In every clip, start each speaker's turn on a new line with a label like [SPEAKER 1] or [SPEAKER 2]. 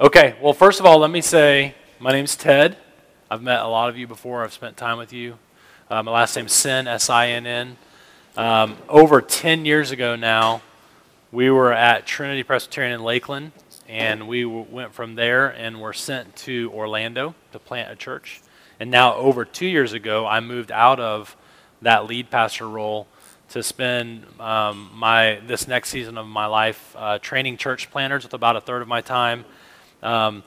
[SPEAKER 1] Okay, well, first of all, let me say my name's Ted. I've met a lot of you before, I've spent time with you. Uh, my last name's Sinn, S I N N. Um, over 10 years ago now, we were at Trinity Presbyterian in Lakeland, and we w- went from there and were sent to Orlando to plant a church. And now, over two years ago, I moved out of that lead pastor role to spend um, my this next season of my life uh, training church planners with about a third of my time, um,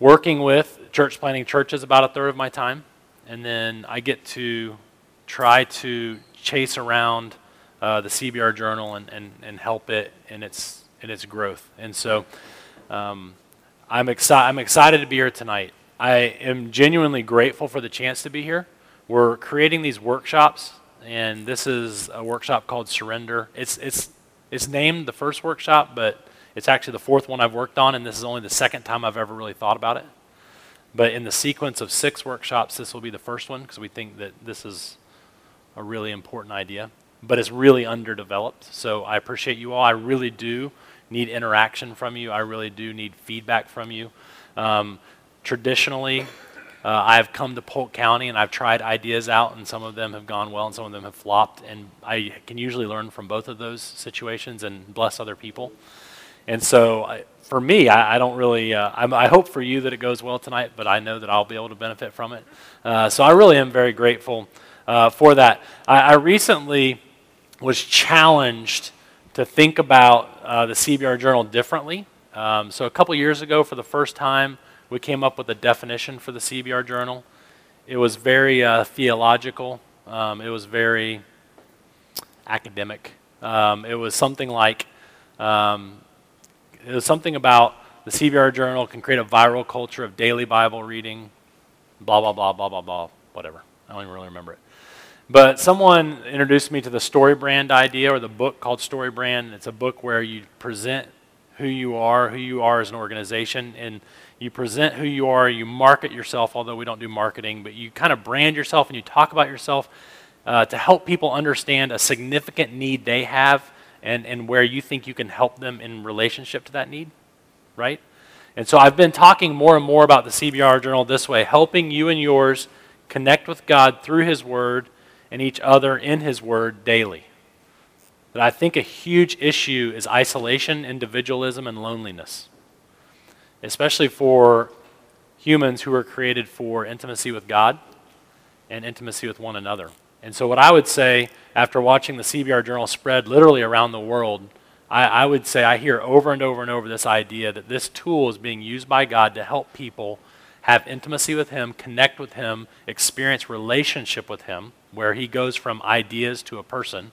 [SPEAKER 1] working with church planting churches about a third of my time, and then I get to try to chase around uh, the CBR Journal and, and, and help it in its in its growth. And so, um, I'm excited. I'm excited to be here tonight. I am genuinely grateful for the chance to be here. We're creating these workshops and this is a workshop called Surrender. It's it's it's named the first workshop, but it's actually the fourth one I've worked on, and this is only the second time I've ever really thought about it. But in the sequence of six workshops, this will be the first one because we think that this is a really important idea, but it's really underdeveloped. So I appreciate you all. I really do need interaction from you. I really do need feedback from you. Um, traditionally, uh, I've come to Polk County and I've tried ideas out, and some of them have gone well and some of them have flopped. And I can usually learn from both of those situations and bless other people. And so, I, for me, I, I don't really, uh, i hope for you that it goes well tonight, but I know that I'll be able to benefit from it. Uh, so I really am very grateful uh, for that. I, I, recently was challenged to think about uh, the CBR Journal differently. Um, so a couple years ago, for the first time, we came up with a definition for the CBR journal. It was very uh, theological. Um, it was very academic. Um, it was something like, um, it was something about the CBR journal can create a viral culture of daily Bible reading, blah, blah, blah, blah, blah, blah, whatever. I don't even really remember it. But someone introduced me to the story brand idea or the book called Story Brand. It's a book where you present who you are, who you are as an organization, and you present who you are, you market yourself, although we don't do marketing, but you kind of brand yourself and you talk about yourself uh, to help people understand a significant need they have and, and where you think you can help them in relationship to that need, right? And so I've been talking more and more about the CBR Journal this way, helping you and yours connect with God through His Word and each other in His Word daily. That I think a huge issue is isolation, individualism, and loneliness especially for humans who are created for intimacy with God and intimacy with one another. And so, what I would say after watching the CBR Journal spread literally around the world, I, I, would say I hear over and over and over this idea that this tool is being used by God to help people have intimacy with Him, connect with Him, experience relationship with Him, where He goes from ideas to a person.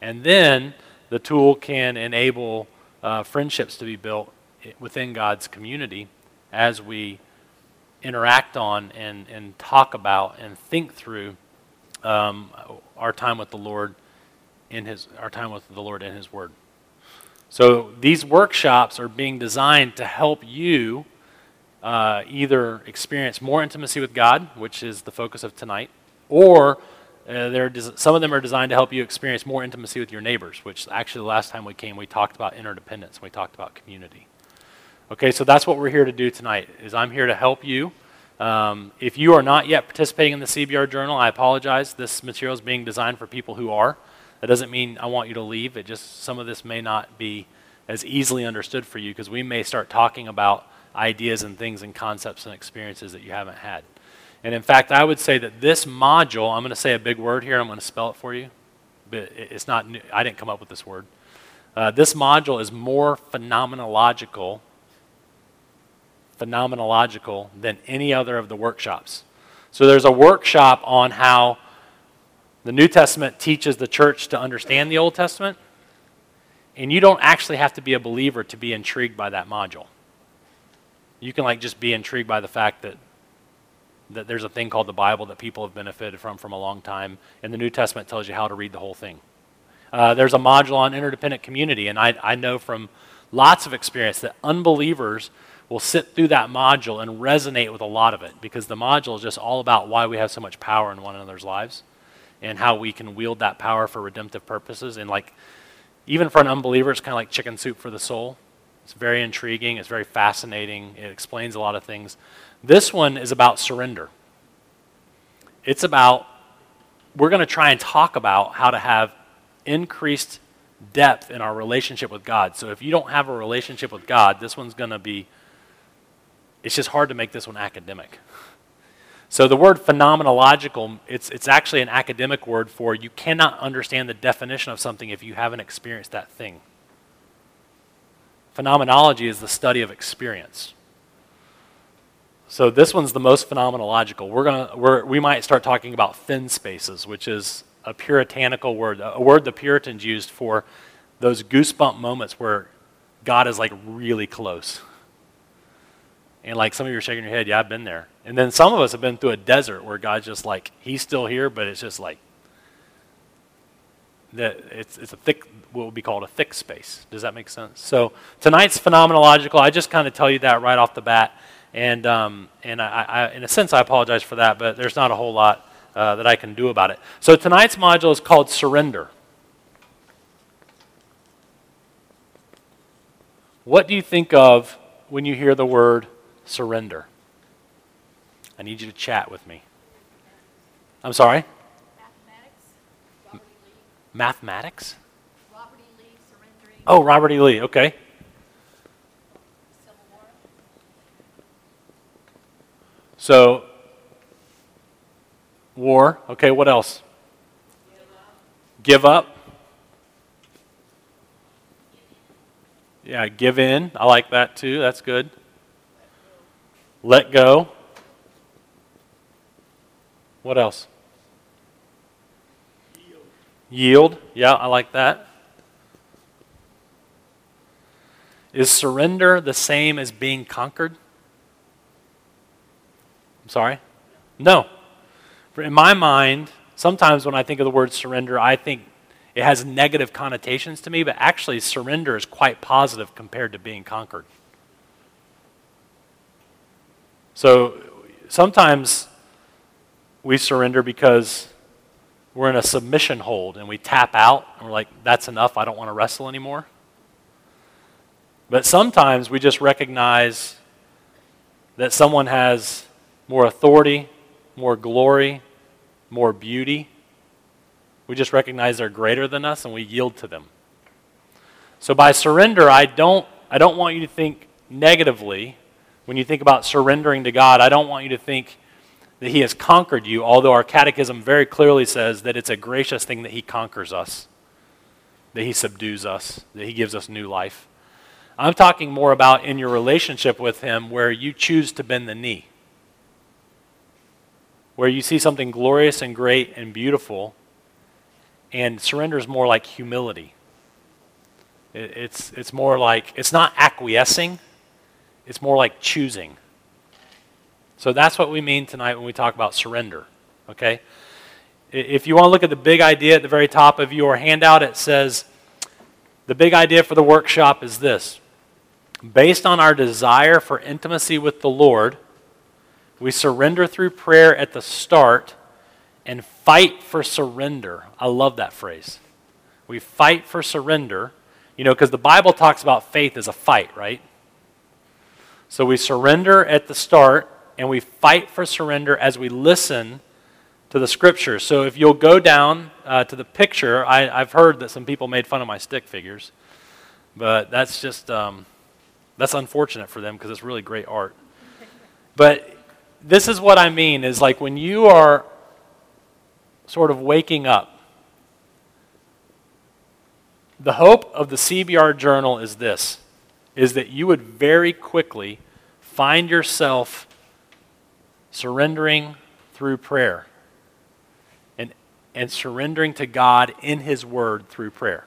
[SPEAKER 1] And then the tool can enable uh, friendships to be built within God's community as we interact on and, and talk about and think through um, our time with the Lord in his our time with the Lord in His Word. So these workshops are being designed to help you uh, either experience more intimacy with God, which is the focus of tonight, or uh, they're des- some of them are designed to help you experience more intimacy with your neighbors, which actually the last time we came we talked about interdependence, we talked about community. Okay, so that's what we're here to do tonight. Is I'm here to help you. Um, if you are not yet participating in the CBR Journal, I apologize. This material is being designed for people who are. That doesn't mean I want you to leave. It just some of this may not be as easily understood for you because we may start talking about ideas and things and concepts and experiences that you haven't had. And in fact, I would say that this module, I'm going to say a big word here. I'm going to spell it for you, but it's not. New, I didn't come up with this word. Uh, this module is more phenomenological phenomenological than any other of the workshops. So there's a workshop on how the New Testament teaches the church to understand the Old Testament, and you don't actually have to be a believer to be intrigued by that module. You can like just be intrigued by the fact that that there's a thing called the Bible that people have benefited from from a long time, and the New Testament tells you how to read the whole thing. Uh, there's a module on interdependent community, and I, I know from lots of experience that unbelievers will sit through that module and resonate with a lot of it because the module is just all about why we have so much power in one another's lives and how we can wield that power for redemptive purposes. And like, even for an unbeliever, it's kind of like chicken soup for the soul. It's very intriguing, it's very fascinating, it explains a lot of things. This one is about surrender. It's about, we're going to try and talk about how to have increased depth in our relationship with God. So if you don't have a relationship with God, this one's going to be, it's just hard to make this one academic. So the word phenomenological, it's, it's actually an academic word for you cannot understand the definition of something if you haven't experienced that thing. Phenomenology is the study of experience. So this one's the most phenomenological. We're gonna, we're, we might start talking about thin spaces, which is a puritanical word, a word the Puritans used for those goosebump moments where God is like really close. And like some of you are shaking your head, yeah, I've been there. And then some of us have been through a desert where God's just like, He's still here, but it's just like, that it's, it's a thick, what would be called a thick space. Does that make sense? So tonight's phenomenological. I just kind of tell you that right off the bat. And, um, and I, I, in a sense, I apologize for that, but there's not a whole lot uh, that I can do about it. So tonight's module is called Surrender. What do you think of when you hear the word surrender. I need you to chat with me. I'm sorry?
[SPEAKER 2] Mathematics.
[SPEAKER 1] Mathematics?
[SPEAKER 2] Robert E. Lee.
[SPEAKER 1] Oh, Robert E. Lee, okay.
[SPEAKER 2] Civil War.
[SPEAKER 1] So, war, okay, what else? Give up. Yeah, give in. I like that too. That's good. Let go. What else? Yield. Yeah, I like that. Is surrender the same as being conquered? I'm sorry? No. For In my mind, sometimes when I think of the word surrender, I think it has negative connotations to me, but actually, surrender is quite positive compared to being conquered. So sometimes we surrender because we're in a submission hold and we tap out and we're like, that's enough, I don't want to wrestle anymore. But sometimes we just recognize that someone has more authority, more glory, more beauty. We just recognize they're greater than us and we yield to them. So by surrender, I don't, I don't want you to think negatively when you think about surrendering to God. I don't want you to think that He has conquered you, although our catechism very clearly says that it's a gracious thing that He conquers us, that He subdues us, that He gives us new life. I'm talking more about in your relationship with Him where you choose to bend the knee, where you see something glorious and great and beautiful, and surrender is more like humility. It's, it's more like, it's not acquiescing, it's more like choosing. So that's what we mean tonight when we talk about surrender. Okay? If you want to look at the big idea at the very top of your handout, it says the big idea for the workshop is this based on our desire for intimacy with the Lord, we surrender through prayer at the start and fight for surrender. I love that phrase. We fight for surrender, you know, because the Bible talks about faith as a fight, right? So we surrender at the start and we fight for surrender as we listen to the scripture. So if you'll go down uh, to the picture, I, have heard that some people made fun of my stick figures, but that's just um, that's unfortunate for them because it's really great art. But this is what I mean: is like when you are sort of waking up. The hope of the CBR journal is this is that you would very quickly find yourself surrendering through prayer and, and surrendering to God in His Word through prayer.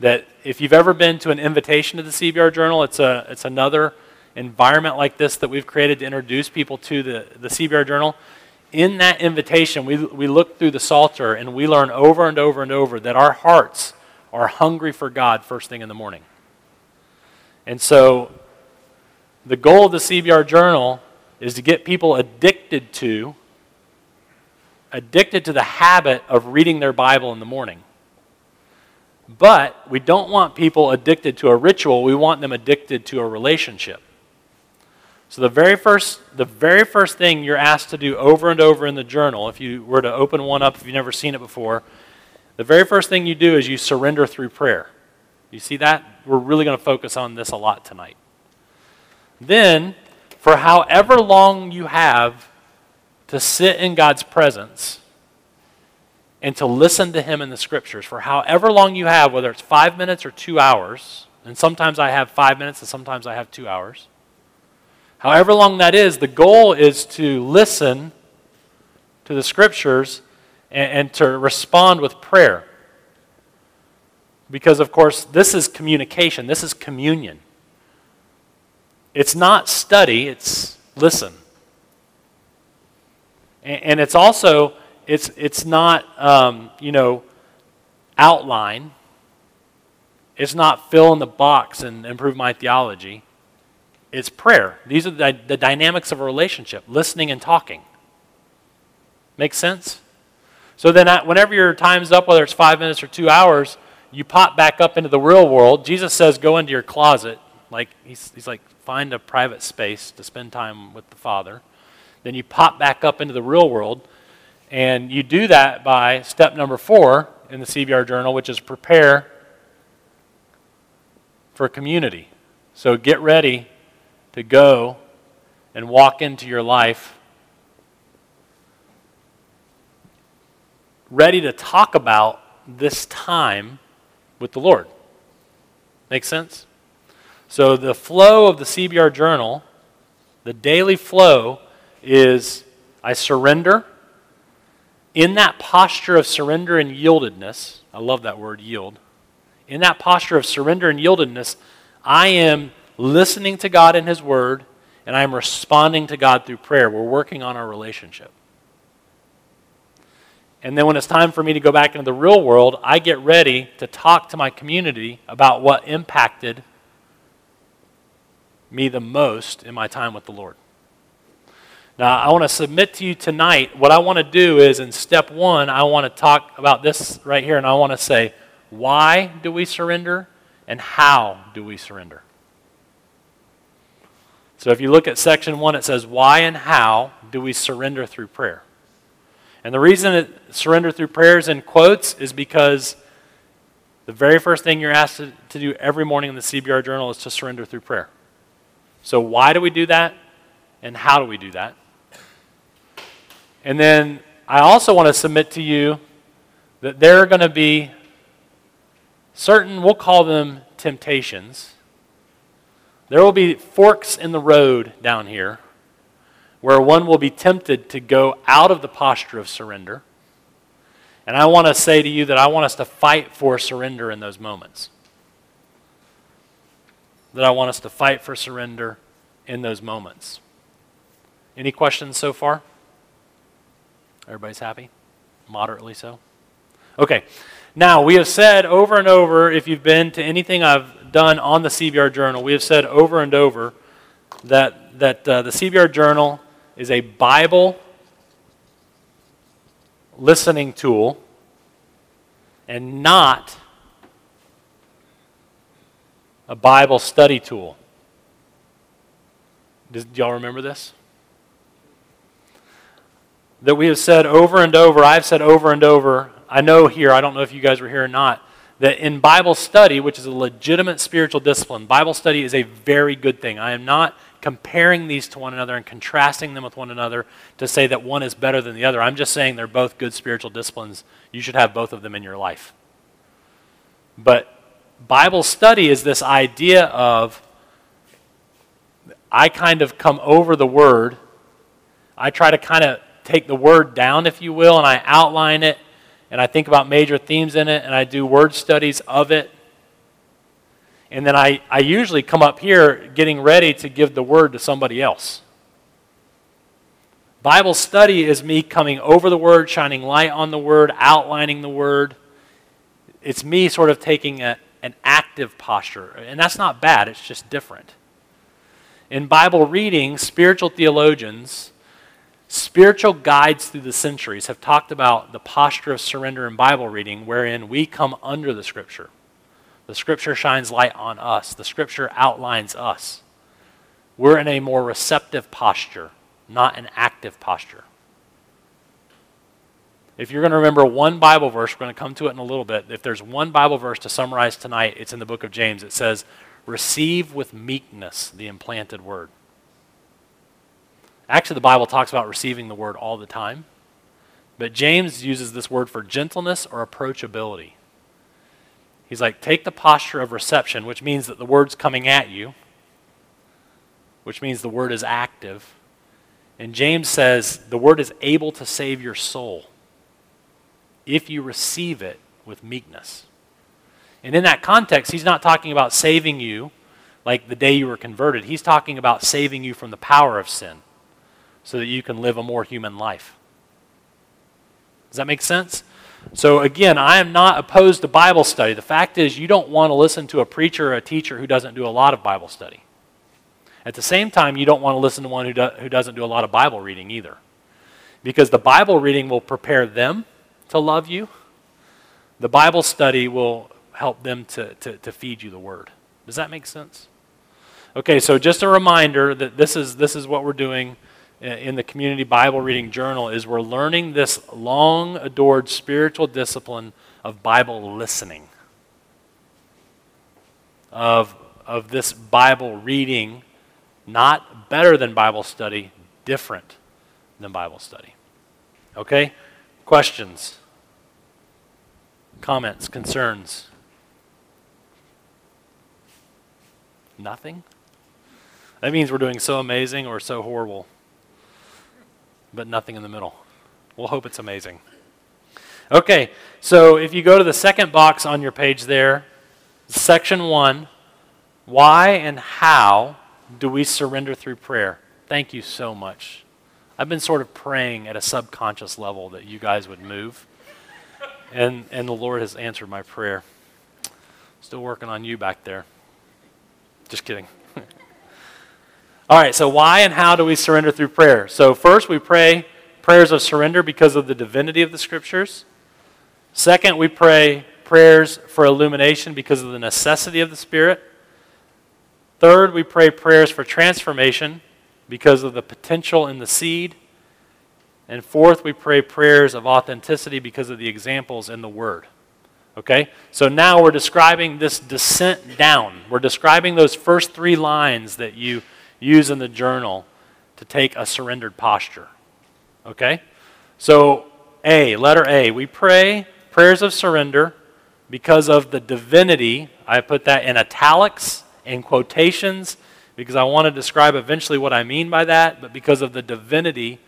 [SPEAKER 1] That if you've ever been to an invitation to the CBR Journal, it's, a, it's another environment like this that we've created to introduce people to the, the CBR Journal. In that invitation, we, we look through the Psalter and we learn over and over and over that our hearts are hungry for God first thing in the morning. And so the goal of the CBR Journal is to get people addicted to addicted to the habit of reading their Bible in the morning. But we don't want people addicted to a ritual, we want them addicted to a relationship. So the very first the very first thing you're asked to do over and over in the journal, if you were to open one up if you've never seen it before, the very first thing you do is you surrender through prayer. You see that? We're really going to focus on this a lot tonight. Then, for however long you have to sit in God's presence and to listen to Him in the scriptures, for however long you have, whether it's five minutes or two hours, and sometimes I have five minutes and sometimes I have two hours, however long that is, the goal is to listen to the scriptures and, and to respond with prayer. Because, of course, this is communication, this is communion. It's not study, it's listen. And, and it's also, it's, it's not, um, you know, outline. It's not fill in the box and improve my theology. It's prayer. These are the, the dynamics of a relationship listening and talking. Make sense? So then, whenever your time's up, whether it's five minutes or two hours, you pop back up into the real world. Jesus says, go into your closet. Like, he's, he's like, find a private space to spend time with the Father. Then you pop back up into the real world. And you do that by step number four in the CBR journal, which is prepare for community. So get ready to go and walk into your life ready to talk about this time with the Lord. Make sense? So, the flow of the CBR journal, the daily flow, is I surrender. In that posture of surrender and yieldedness, I love that word, yield. In that posture of surrender and yieldedness, I am listening to God in His Word, and I am responding to God through prayer. We're working on our relationship. And then when it's time for me to go back into the real world, I get ready to talk to my community about what impacted me the most in my time with the Lord. Now, I want to submit to you tonight. What I want to do is in step one, I want to talk about this right here, and I want to say, why do we surrender and how do we surrender? So if you look at section one, it says, why and how do we surrender through prayer? And the reason it surrender through prayers in quotes is because the very first thing you're asked to, to, do every morning in the CBR journal is to surrender through prayer. So, why do we do that? And how do we do that? And then I also want to submit to you that there are going to be certain, we'll call them temptations. There will be forks in the road down here where one will be tempted to go out of the posture of surrender. And I want to say to you that I want us to fight for surrender in those moments. That I want us to fight for surrender in those moments. Any questions so far? Everybody's happy? Moderately so? Okay. Now, we have said over and over, if you've been to anything I've done on the CBR Journal, we have said over and over that, that uh, the CBR Journal is a Bible listening tool and not a Bible study tool. do y'all remember this? That we have said over and over, I've said over and over, I know here, I don't know if you guys were here or not, that in Bible study, which is a legitimate spiritual discipline, Bible study is a very good thing. I am not comparing these to one another and contrasting them with one another to say that one is better than the other. I'm just saying they're both good spiritual disciplines. You should have both of them in your life. But Bible study is this idea of I kind of come over the Word. I try to kind of take the Word down, if you will, and I outline it, and I think about major themes in it, and I do word studies of it and then I, I usually come up here getting ready to give the word to somebody else. Bible study is me coming over the word, shining light on the word, outlining the word. It's me sort of taking a, an active posture. And that's not bad, it's just different. In Bible reading, spiritual theologians Spiritual guides through the centuries have talked about the posture of surrender in Bible reading, wherein we come under the Scripture. The Scripture shines light on us, the Scripture outlines us. We're in a more receptive posture, not an active posture. If you're going to remember one Bible verse, we're going to come to it in a little bit. If there's one Bible verse to summarize tonight, it's in the book of James. It says, Receive with meekness the implanted word. Actually, the Bible talks about receiving the word all the time. But James uses this word for gentleness or approachability. He's like, take the posture of reception, which means that the word's coming at you, which means the word is active. And James says the word is able to save your soul if you receive it with meekness. And in that context, he's not talking about saving you like the day you were converted. He's talking about saving you from the power of sin so that you can live a more human life. Does that make sense? So, again, I am not opposed to Bible study. The fact is, you don't want to listen to a preacher or a teacher who doesn't do a lot of Bible study. At the same time, you don't want to listen to one who, do, who doesn't do a lot of Bible reading either. Because the Bible reading will prepare them to love you, the Bible study will help them to, to, to feed you the Word. Does that make sense? Okay, so just a reminder that this is, this is what we're doing in the community Bible reading journal is we're learning this long adored spiritual discipline of Bible listening. Of, of this Bible reading, not better than Bible study, different than Bible study. Okay? Questions? Comments? Concerns? Nothing? That means we're doing so amazing or so horrible but nothing in the middle. We'll hope it's amazing. Okay, so if you go to the second box on your page there, section one, why and how do we surrender through prayer? Thank you so much. I've been sort of praying at a subconscious level that you guys would move. And, and the Lord has answered my prayer. Still working on you back there. Just kidding. All right, so why and how do we surrender through prayer? So, first, we pray prayers of surrender because of the divinity of the scriptures. Second, we pray prayers for illumination because of the necessity of the Spirit. Third, we pray prayers for transformation because of the potential in the seed. And fourth, we pray prayers of authenticity because of the examples in the Word. Okay? So now we're describing this descent down. We're describing those first three lines that you use in the journal to take a surrendered posture. Okay? So, A, letter A, we pray prayers of surrender because of the divinity. I put that in italics, in quotations, because I want to describe eventually what I mean by that, but because of the divinity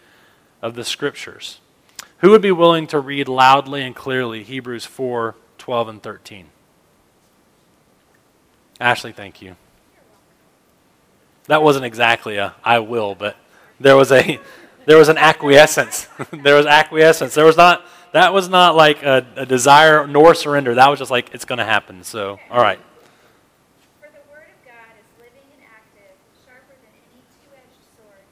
[SPEAKER 1] of the scriptures. Who would be willing to read loudly and clearly Hebrews 4 12 and 13? Ashley, thank you. That wasn't exactly a I will, but there was a there was an acquiescence. there was acquiescence. There was not that was not like a, a desire nor surrender. That was just like it's going to happen. So, all right.
[SPEAKER 2] For the word of God is living and active, sharper than any two-edged sword,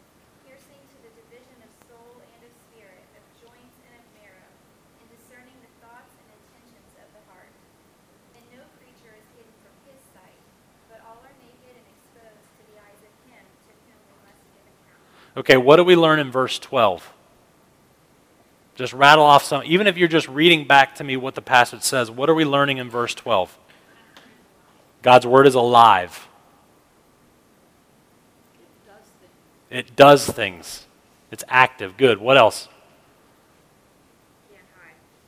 [SPEAKER 2] piercing to the division of soul and of spirit, of joints and of marrow, and discerning the thoughts and intentions of the heart. And no creature is hidden from his sight, but all are naked and exposed to the eyes of him to whom we must give account.
[SPEAKER 1] Okay, what do we learn in verse 12? Just rattle off some, even if you're just reading back to me what the passage says, what are we learning in verse 12? God's word is alive. It does things. It's active. Good. What else?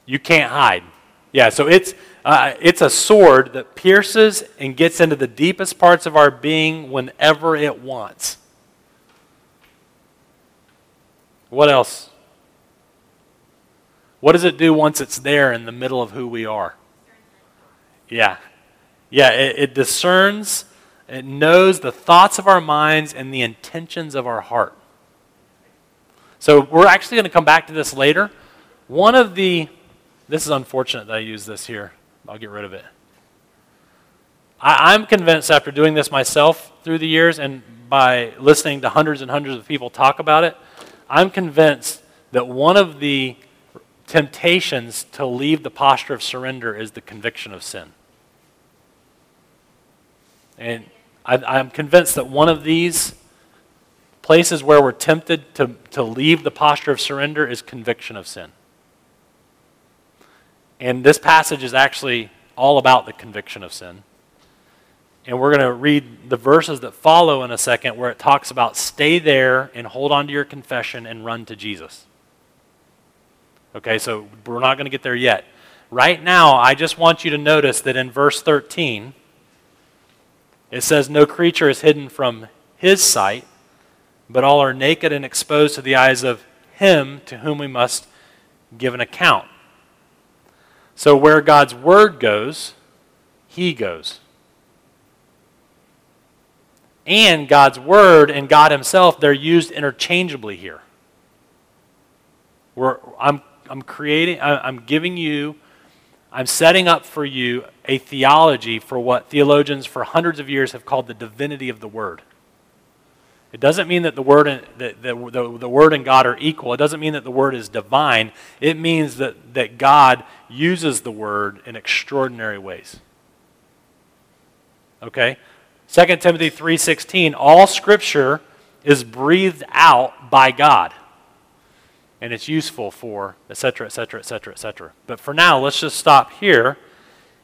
[SPEAKER 1] You can't hide. Yeah, so it's, uh, it's a sword that pierces and gets into the deepest parts of our being whenever it wants. What else? What does it do once it's there in the middle of who we are? Yeah. Yeah, it, it discerns, it knows the thoughts of our minds and the intentions of our heart. So we're actually going to come back to this later. One of the, this is unfortunate that I use this here. I'll get rid of it. I, I'm convinced after doing this myself through the years and by listening to hundreds and hundreds of people talk about it, I'm convinced that one of the temptations to leave the posture of surrender is the conviction of sin. And I, am convinced that one of these places where we're tempted to, to leave the posture of surrender is conviction of sin. And this passage is actually all about the conviction of sin. And we're going to read the verses that follow in a second where it talks about stay there and hold on to your confession and run to Jesus. Okay, so we're not going to get there yet. Right now, I just want you to notice that in verse 13, it says, No creature is hidden from his sight, but all are naked and exposed to the eyes of him to whom we must give an account. So, where God's word goes, he goes and God's Word and God Himself, they're used interchangeably here. I'm, I'm creating, I'm giving you, I'm setting up for you a theology for what theologians for hundreds of years have called the divinity of the Word. It doesn't mean that the Word and, the, the, the, the Word and God are equal. It doesn't mean that the Word is divine. It means that, that God uses the Word in extraordinary ways. Okay? 2 Timothy 3:16 all scripture is breathed out by God and it's useful for etc etc etc etc but for now let's just stop here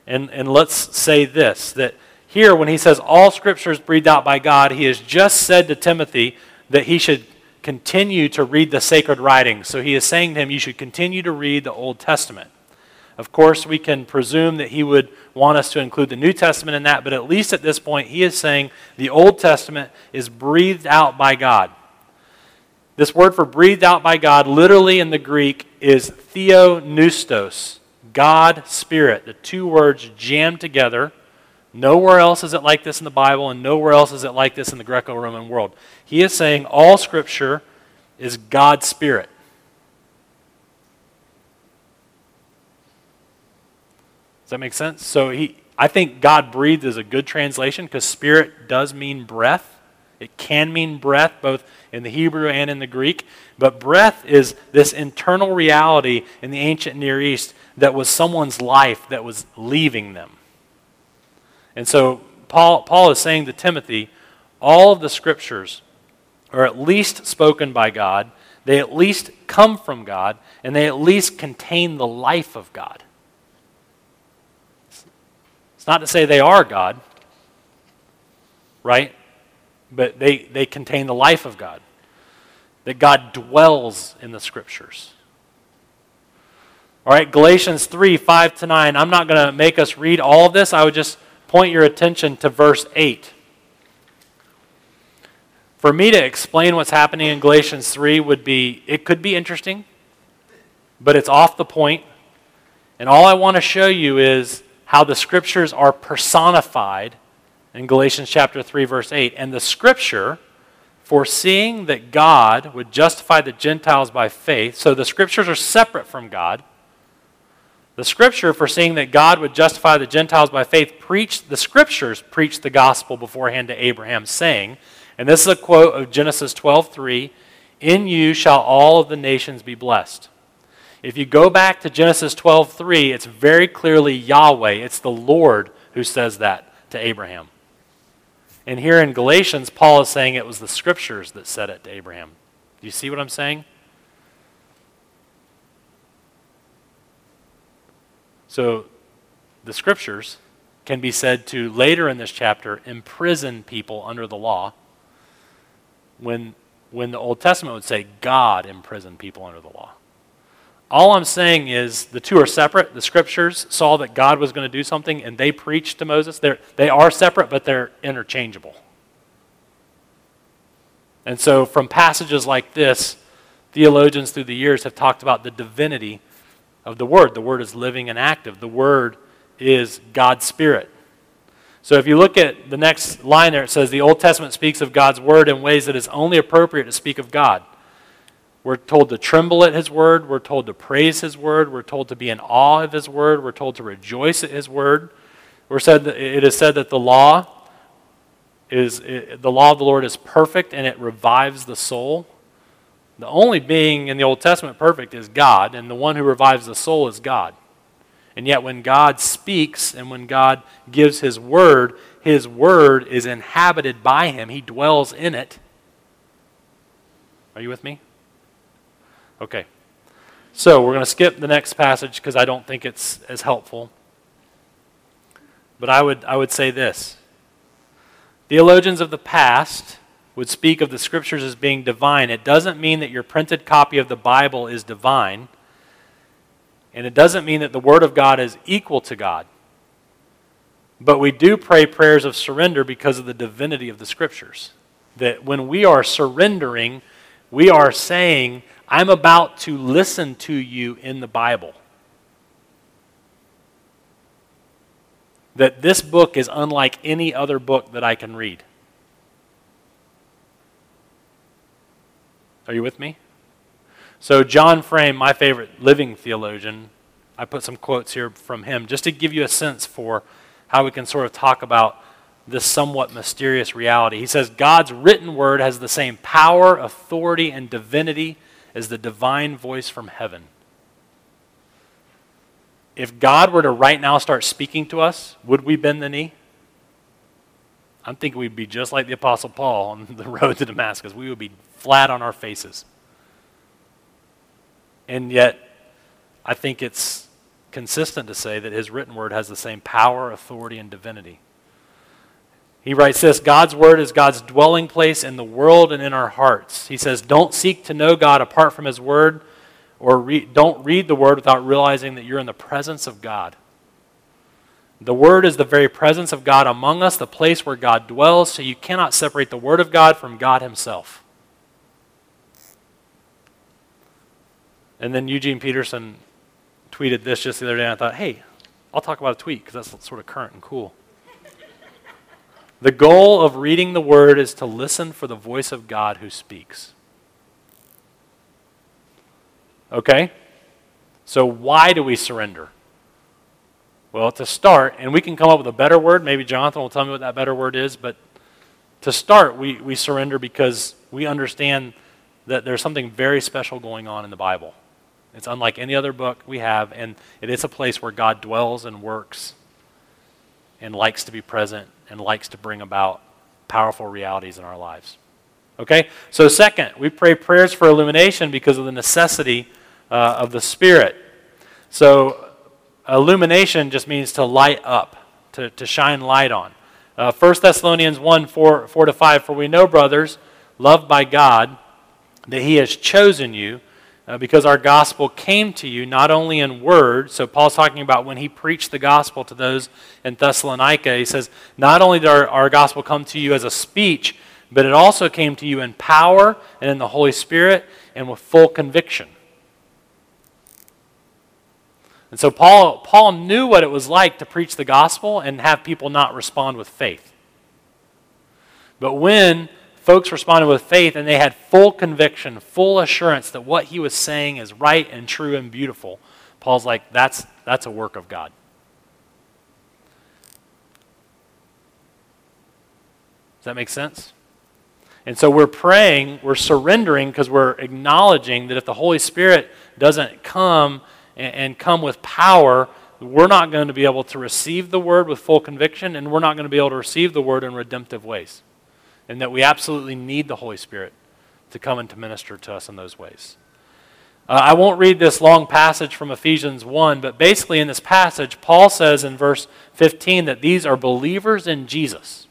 [SPEAKER 1] and, and let's say this that here when he says all scripture is breathed out by god he has just said to timothy that he should continue to read the sacred writings. So he is saying to him you should continue to read the old testament of course, we can presume that he would want us to include the New Testament in that, but at least at this point, he is saying the Old Testament is breathed out by God. This word for breathed out by God, literally in the Greek, is theopneustos, God Spirit. The two words jammed together. Nowhere else is it like this in the Bible, and nowhere else is it like this in the Greco Roman world. He is saying all Scripture is God's Spirit. Does that make sense? So he, I think God breathed is a good translation because spirit does mean breath. It can mean breath both in the Hebrew and in the Greek. But breath is this internal reality in the ancient Near East that was someone's life that was leaving them. And so Paul, Paul is saying to Timothy, all of the scriptures are at least spoken by God, they at least come from God, and they at least contain the life of God. Not to say they are God, right? But they, they contain the life of God. That God dwells in the scriptures. All right, Galatians 3 5 to 9. I'm not going to make us read all of this. I would just point your attention to verse 8. For me to explain what's happening in Galatians 3 would be, it could be interesting, but it's off the point. And all I want to show you is how the scriptures are personified in Galatians chapter 3 verse 8 and the scripture foreseeing that God would justify the Gentiles by faith so the scriptures are separate from God. The scripture foreseeing that God would justify the Gentiles by faith preached the scriptures preached the gospel beforehand to Abraham saying and this is a quote of Genesis 12:3 in you shall all of the nations be blessed if you go back to Genesis 12:3, it's very clearly Yahweh. It's the Lord who says that to Abraham. And here in Galatians, Paul is saying it was the scriptures that said it to Abraham. Do you see what I'm saying? So the scriptures can be said to later in this chapter imprison people under the law when when the Old Testament would say God imprisoned people under the law. All I'm saying is the two are separate. The scriptures saw that God was going to do something and they preached to Moses. They're, they are separate, but they're interchangeable. And so, from passages like this, theologians through the years have talked about the divinity of the Word. The Word is living and active, the Word is God's Spirit. So, if you look at the next line there, it says the Old Testament speaks of God's Word in ways that is only appropriate to speak of God. We're told to tremble at His word. We're told to praise His word. We're told to be in awe of His word. We're told to rejoice at His word. We're said that it is said that the law is the law of the Lord is perfect and it revives the soul. The only being in the Old Testament perfect is God, and the one who revives the soul is God. And yet, when God speaks and when God gives His word, His word is inhabited by Him, He dwells in it. Are you with me? Okay. So, we're going to skip the next passage because I don't think it's as helpful. But I would, I would say this Theologians of the past would speak of the scriptures as being divine. It doesn't mean that your printed copy of the Bible is divine. And it doesn't mean that the Word of God is equal to God. But we do pray prayers of surrender because of the divinity of the Scriptures. That when we are surrendering, we are saying, I'm about to listen to you in the Bible. That this book is unlike any other book that I can read. Are you with me? So, John Frame, my favorite living theologian, I put some quotes here from him just to give you a sense for how we can sort of talk about this somewhat mysterious reality. He says God's written word has the same power, authority, and divinity as the divine voice from heaven. If God were to right now start speaking to us, would we bend the knee? I'm thinking we'd be just like the Apostle Paul on the road to Damascus. We would be flat on our faces. And yet, I think it's consistent to say that his written word has the same power, authority, and divinity. He writes this God's word is God's dwelling place in the world and in our hearts. He says, Don't seek to know God apart from his word, or re- don't read the word without realizing that you're in the presence of God. The Word is the very presence of God among us, the place where God dwells, so you cannot separate the Word of God from God Himself. And then Eugene Peterson tweeted this just the other day, and I thought, hey, I'll talk about a tweet because that's sort of current and cool. The goal of reading the Word is to listen for the voice of God who speaks. Okay? So, why do we surrender? Well, to start, and we can come up with a better word. Maybe Jonathan will tell me what that better word is, but to start, we, we surrender because we understand that there's something very special going on in the Bible. It's unlike any other book we have, and it is a place where God dwells and works and likes to be present and likes to bring about powerful realities in our lives. Okay? So, second, we pray prayers for illumination because of the necessity uh, of the Spirit. So, illumination just means to light up, to, to shine light on. Uh, 1 Thessalonians 1 4, 4 to 5 For we know, brothers, loved by God, that He has chosen you uh, because our gospel came to you not only in word. So, Paul's talking about when he preached the gospel to those in Thessalonica. He says, Not only did our, our gospel come to you as a speech, but it also came to you in power and in the Holy Spirit and with full conviction. And so Paul, Paul knew what it was like to preach the gospel and have people not respond with faith. But when folks responded with faith and they had full conviction, full assurance that what he was saying is right and true and beautiful. Paul's like, that's, that's a work of God. Does that make sense? And so we're praying, we're surrendering because we're acknowledging that if the Holy Spirit doesn't come and, and, come with power, we're not going to be able to receive the word with full conviction, and we're not going to be able to receive the word in redemptive ways and that we absolutely need the Holy Spirit to come and to minister to us in those ways. Uh, I won't read this long passage from Ephesians 1, but basically in this passage, Paul says in verse 15 that these are believers in Jesus.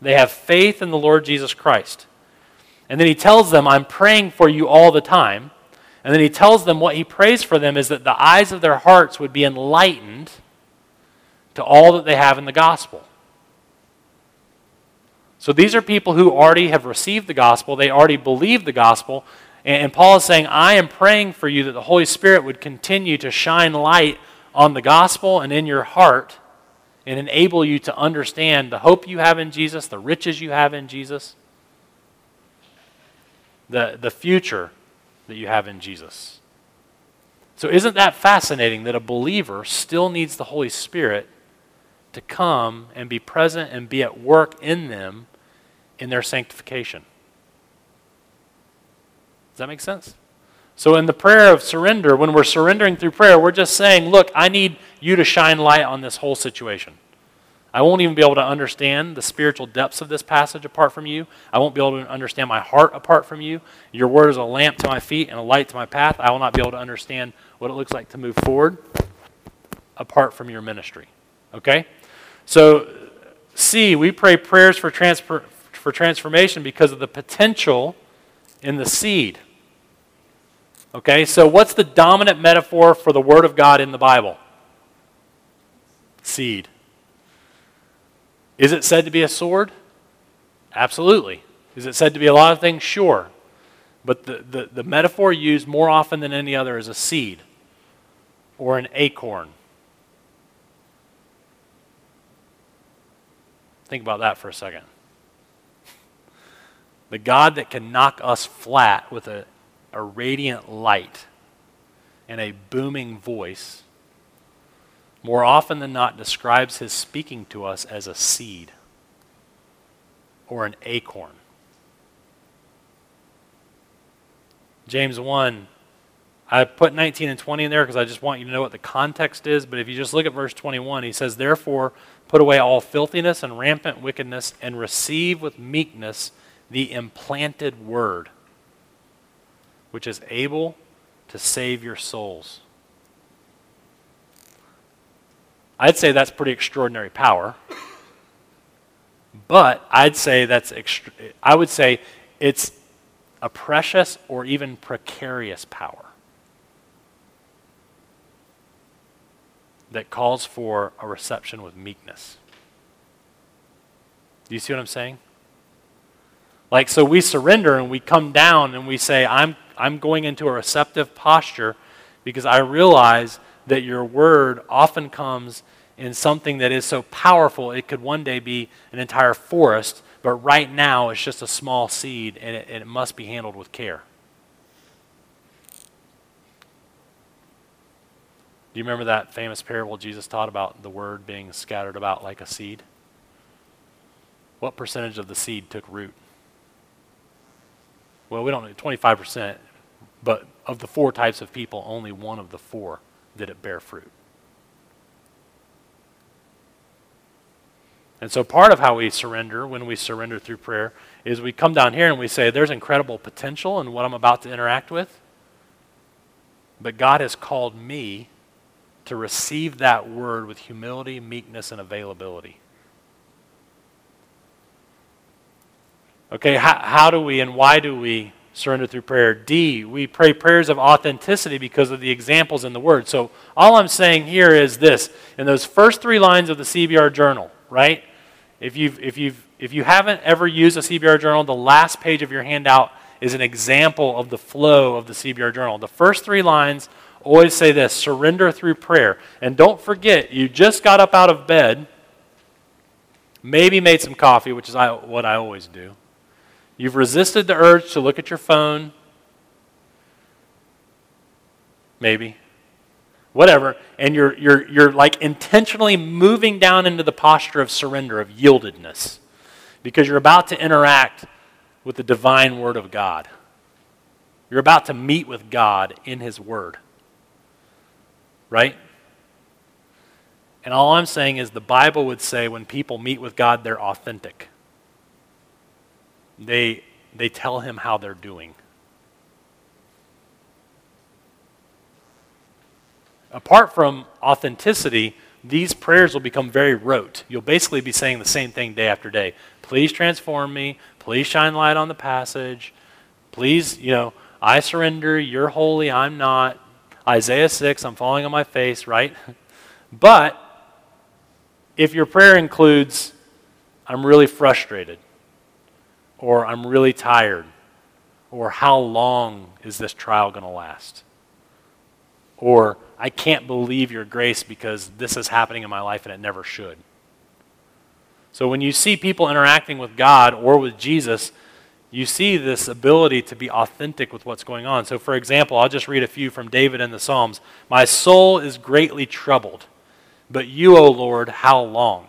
[SPEAKER 1] They have faith in the Lord Jesus Christ. And then he tells them, I'm praying for you all the time. And then he tells them what he prays for them is that the eyes of their hearts would be enlightened to all that they have in the gospel. So these are people who already have received the gospel, they already believe the gospel. And, Paul is saying, I am praying for you that the Holy Spirit would continue to shine light on the gospel and in your heart and enable you to understand the hope you have in Jesus, the riches you have in Jesus, the, the future that you have in Jesus. So, isn't that fascinating that a believer still needs the Holy Spirit to come and be present and be at work in them in their sanctification. Does that make sense? So, in the prayer of surrender, when we're surrendering through prayer, we're just saying, Look, I need you to shine light on this whole situation. I won't even be able to understand the spiritual depths of this passage apart from you. I won't be able to understand my heart apart from you. Your word is a lamp to my feet and a light to my path. I will not be able to understand what it looks like to move forward apart from your ministry. Okay? So, C, we pray prayers for, transfer, for transformation because of the potential in the seed. Okay, so what's the dominant metaphor for the Word of God in the Bible? Seed. Is it said to be a sword? Absolutely. Is it said to be a lot of things? Sure. But the, the, the metaphor used more often than any other is a seed or an acorn. Think about that for a second. The God that can knock us flat with a, a radiant light and a booming voice more often than not describes his speaking to us as a seed or an acorn. James 1, I put 19 and 20 in there because I just want you to know what the context is. But if you just look at verse 21, he says, Therefore, put away all filthiness and rampant wickedness and receive with meekness the implanted word, which is able to save your souls. I'd say that's pretty extraordinary power. But I'd say that's extra- I would say it's a precious or even precarious power that calls for a reception with meekness. Do you see what I'm saying? Like so we surrender and we come down and we say I'm I'm going into a receptive posture because I realize that your word often comes in something that is so powerful it could one day be an entire forest, but right now it's just a small seed and it, and it must be handled with care. Do you remember that famous parable Jesus taught about the word being scattered about like a seed? What percentage of the seed took root? Well, we don't know, 25%, but of the four types of people, only one of the four did it bear fruit. And so, part of how we surrender when we surrender through prayer is we come down here and we say, There's incredible potential in what I'm about to interact with. But God has called me to receive that word with humility, meekness, and availability. Okay, how, how do we and why do we surrender through prayer. D, we pray prayers of authenticity because of the examples in the Word. So all I'm saying here is this in those first three lines of the CBR journal, right? If, you've, if, you've, if you haven't ever used a CBR journal, the last page of your handout is an example of the flow of the CBR journal. The first three lines always say this surrender through prayer. And don't forget, you just got up out of bed, maybe made some coffee, which is what I always do You've resisted the urge to look at your phone. Maybe. Whatever. And you're, you're, you're like intentionally moving down into the posture of surrender, of yieldedness, because you're about to interact with the divine Word of God. You're about to meet with God in His Word. Right? And all I'm saying is the Bible would say when people meet with God, they're authentic they, they tell him how they're doing. Apart from authenticity, these prayers will become very rote. You'll basically be saying the same thing day after day. Please transform me. Please shine light on the passage. Please, you know, I surrender. You're holy. I'm not. Isaiah 6, I'm falling on my face, right? But if your prayer includes, I'm really frustrated, or I'm really tired, or how long is this trial going to last? Or I can't believe your grace because this is happening in my life and it never should. So when you see people interacting with God or with Jesus, you see this ability to be authentic with what's going on. So, for example, I'll just read a few from David in the Psalms. My soul is greatly troubled, but you, O Lord, how long?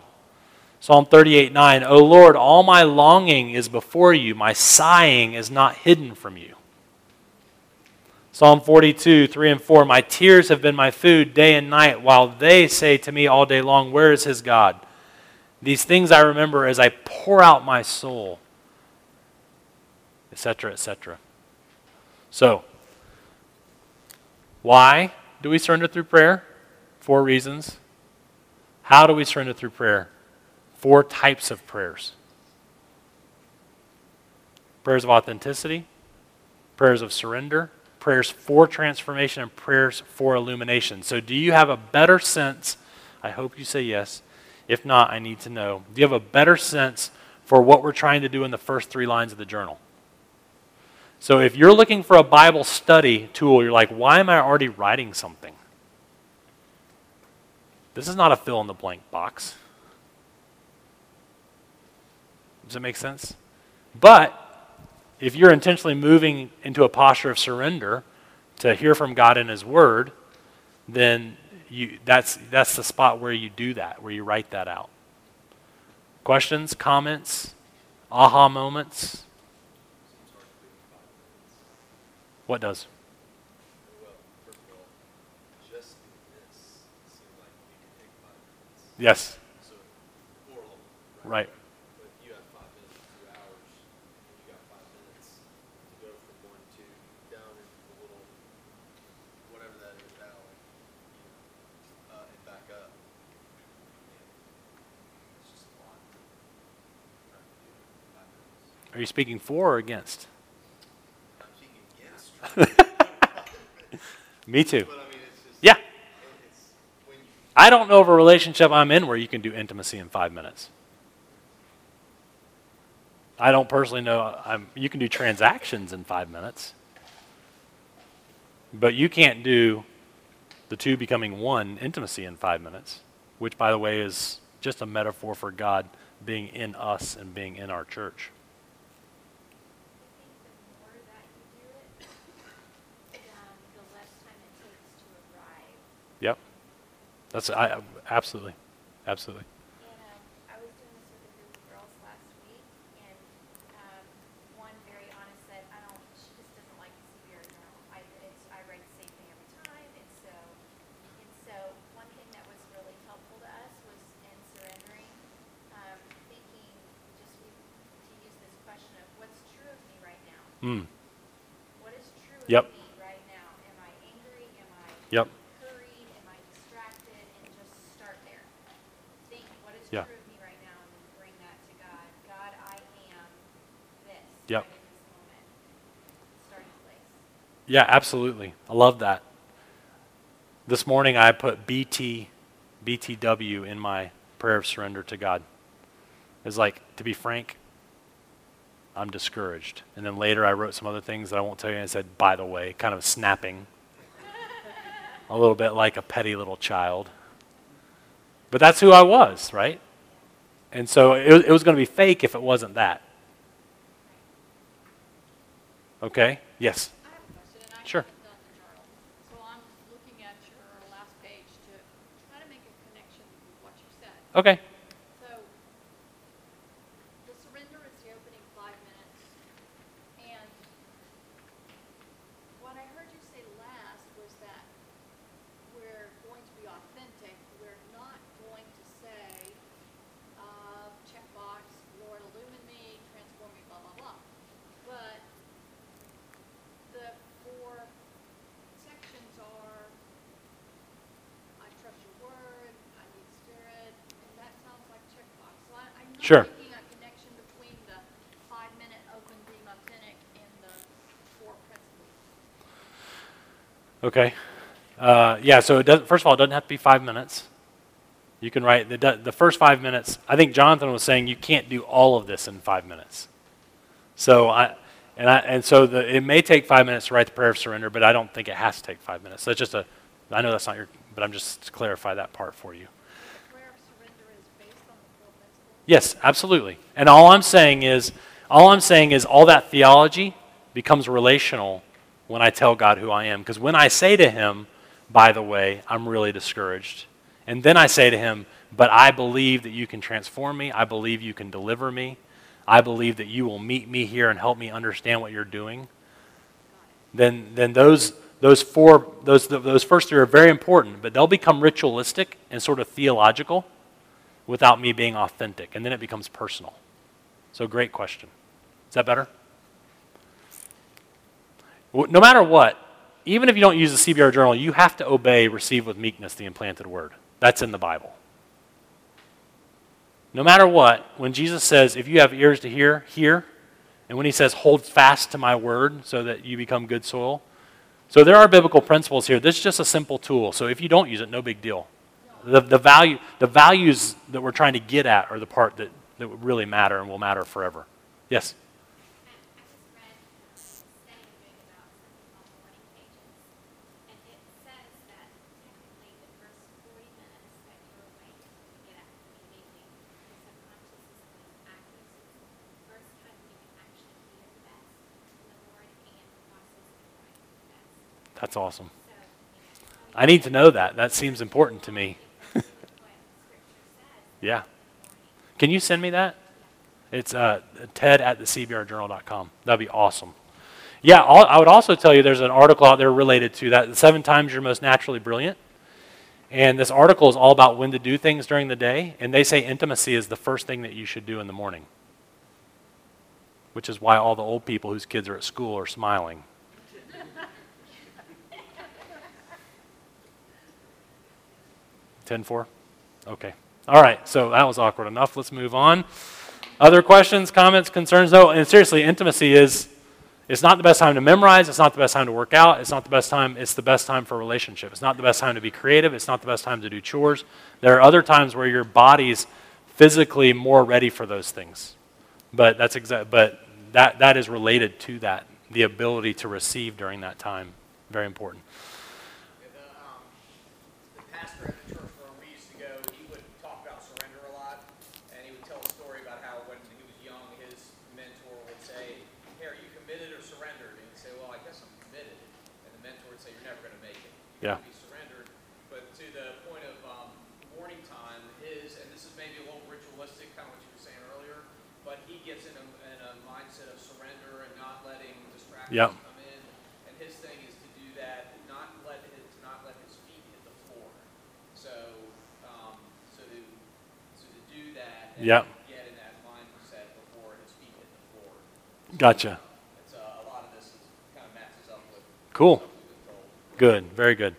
[SPEAKER 1] Psalm 38 9, O Lord, all my longing is before you, my sighing is not hidden from you. Psalm 42, 3 and 4 My tears have been my food day and night, while they say to me all day long, Where is his God? These things I remember as I pour out my soul, etc., etc. So, why do we surrender through prayer? Four reasons. How do we surrender through prayer? Four types of prayers prayers of authenticity, prayers of surrender, prayers for transformation, and prayers for illumination. So, do you have a better sense? I hope you say yes. If not, I need to know. Do you have a better sense for what we're trying to do in the first three lines of the journal? So, if you're looking for a Bible study tool, you're like, why am I already writing something? This is not a fill in the blank box. Does that make sense? But if you're intentionally moving into a posture of surrender to hear from God in His Word, then you, that's, that's the spot where you do that, where you write that out. Questions, comments, aha moments? What does? Yes. Right. Are you speaking for or against? Me too. yeah. I don't know of a relationship I'm in where you can do intimacy in five minutes. I don't personally know. I'm, you can do transactions in five minutes, but you can't do the two becoming one intimacy in five minutes, which, by the way, is just a metaphor for God being in us and being in our church. Yep. That's I absolutely, absolutely.
[SPEAKER 2] And um, I was doing this with a group of girls last week, and um, one very honest said, "I don't." She just doesn't like to see your journal. I it's, I write the same thing every time, and so and so one thing that was really helpful to us was in surrendering, um, thinking just we, to use this question of what's true of me right now.
[SPEAKER 1] Mm.
[SPEAKER 2] What is true
[SPEAKER 1] Yep.
[SPEAKER 2] of me right now? Am I angry? Am I
[SPEAKER 1] Yep.
[SPEAKER 2] hurried? Am I distracted? And just start there. Think, what is
[SPEAKER 1] Yeah.
[SPEAKER 2] true of me right now? And then bring that to God. God, I am this
[SPEAKER 1] Yep.
[SPEAKER 2] right in this moment. Starting place.
[SPEAKER 1] Yeah, absolutely. I love that. This morning I put BT, BTW in my prayer of surrender to God. It's like, to be frank, I'm discouraged. And then later I wrote some other things that I won't tell you. And I said, by the way, kind of snapping. a little bit like a petty little child. But that's who I was, right? And so it, it was going to be fake if it wasn't that. Okay? Yes.
[SPEAKER 3] I have a question, and I
[SPEAKER 1] Sure.
[SPEAKER 3] done the journal. So I'm looking at your last page to try to make a connection with what you said.
[SPEAKER 1] Okay.
[SPEAKER 3] So the surrender is the opening five minutes. And what I heard you say last was that we're going to be authentic. We're not going to say, uh, checkbox, Lord illumine me, transform me, blah, blah, blah. But the four sections are, I trust your word, I need spirit, and that sounds like checkbox. So I, I'm not
[SPEAKER 1] Sure.
[SPEAKER 3] making a connection between the five-minute open being authentic and the four principles.
[SPEAKER 1] Okay. Uh, yeah, so first of all, it doesn't have to be five minutes. You can write the, the first five minutes. I think Jonathan was saying you can't do all of this in five minutes. So I, and I, and so the, it may take five minutes to write the prayer of surrender, but I don't think it has to take five minutes. So it's just a, I know that's not your, but I'm just to clarify that part for you. Yes, absolutely. And all I'm saying is, all I'm saying is all that theology becomes relational when I tell God who I am. Because when I say to Him, by the way, I'm really discouraged. And then I say to Him, but I believe that you can transform me. I believe you can deliver me. I believe that you will meet me here and help me understand what you're doing. Then, then those, those four, those, those first three are very important, but they'll become ritualistic and sort of theological without me being authentic. And then it becomes personal. So, great question. Is that better? No matter what, even if you don't use the CBR journal, you have to obey, receive with meekness the implanted word. That's in the Bible. No matter what, when Jesus says, if you have ears to hear, hear. And when he says, hold fast to my word so that you become good soil. So there are biblical principles here. This is just a simple tool. So if you don't use it, no big deal. The, the, value, the values that we're trying to get at are the part that, that really matter and will matter forever. Yes? That's awesome. I need to know that. That seems important to me. yeah. Can you send me that? It's uh, ted at the cbrjournal.com. That'd be awesome. Yeah, I would also tell you there's an article out there related to that. Seven times you're most naturally brilliant. And this article is all about when to do things during the day. And they say intimacy is the first thing that you should do in the morning, which is why all the old people whose kids are at school are smiling. 10 4? Okay. All right, so that was awkward enough. Let's move on. Other questions, comments, concerns? No, and seriously, intimacy is it's not the best time to memorize, it's not the best time to work out, it's not the best time, it's the best time for a relationship. It's not the best time to be creative, it's not the best time to do chores. There are other times where your body's physically more ready for those things. But that's exact but that that is related to that, the ability to receive during that time. Very important. Yeah.
[SPEAKER 4] Be surrendered. But to the point of um, morning time, his, and this is maybe a little ritualistic, kind of what you were saying earlier, but he gets in a, in a mindset of surrender and not letting distractions yep. come in. And his thing is to do that, not let it, to not let his feet hit the floor. So, um, so to, so to do that, and
[SPEAKER 1] yep.
[SPEAKER 4] get in that before his feet hit the floor.
[SPEAKER 1] Gotcha.
[SPEAKER 4] It's, uh, a lot of this is, kind of matches up with.
[SPEAKER 1] Cool. Good, very good.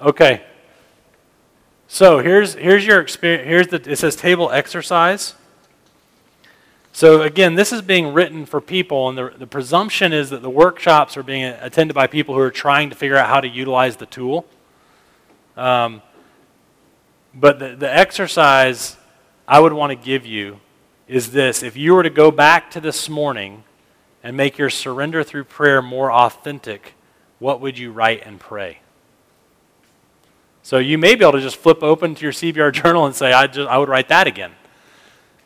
[SPEAKER 1] Okay. So here's here's your experience. Here's the it says table exercise. So again, this is being written for people, and the, the presumption is that the workshops are being attended by people who are trying to figure out how to utilize the tool. Um, but the, the exercise I would want to give you is this: if you were to go back to this morning and make your surrender through prayer more authentic, what would you write and pray? So you may be able to just flip open to your CBR journal and say, I, just, I would write that again.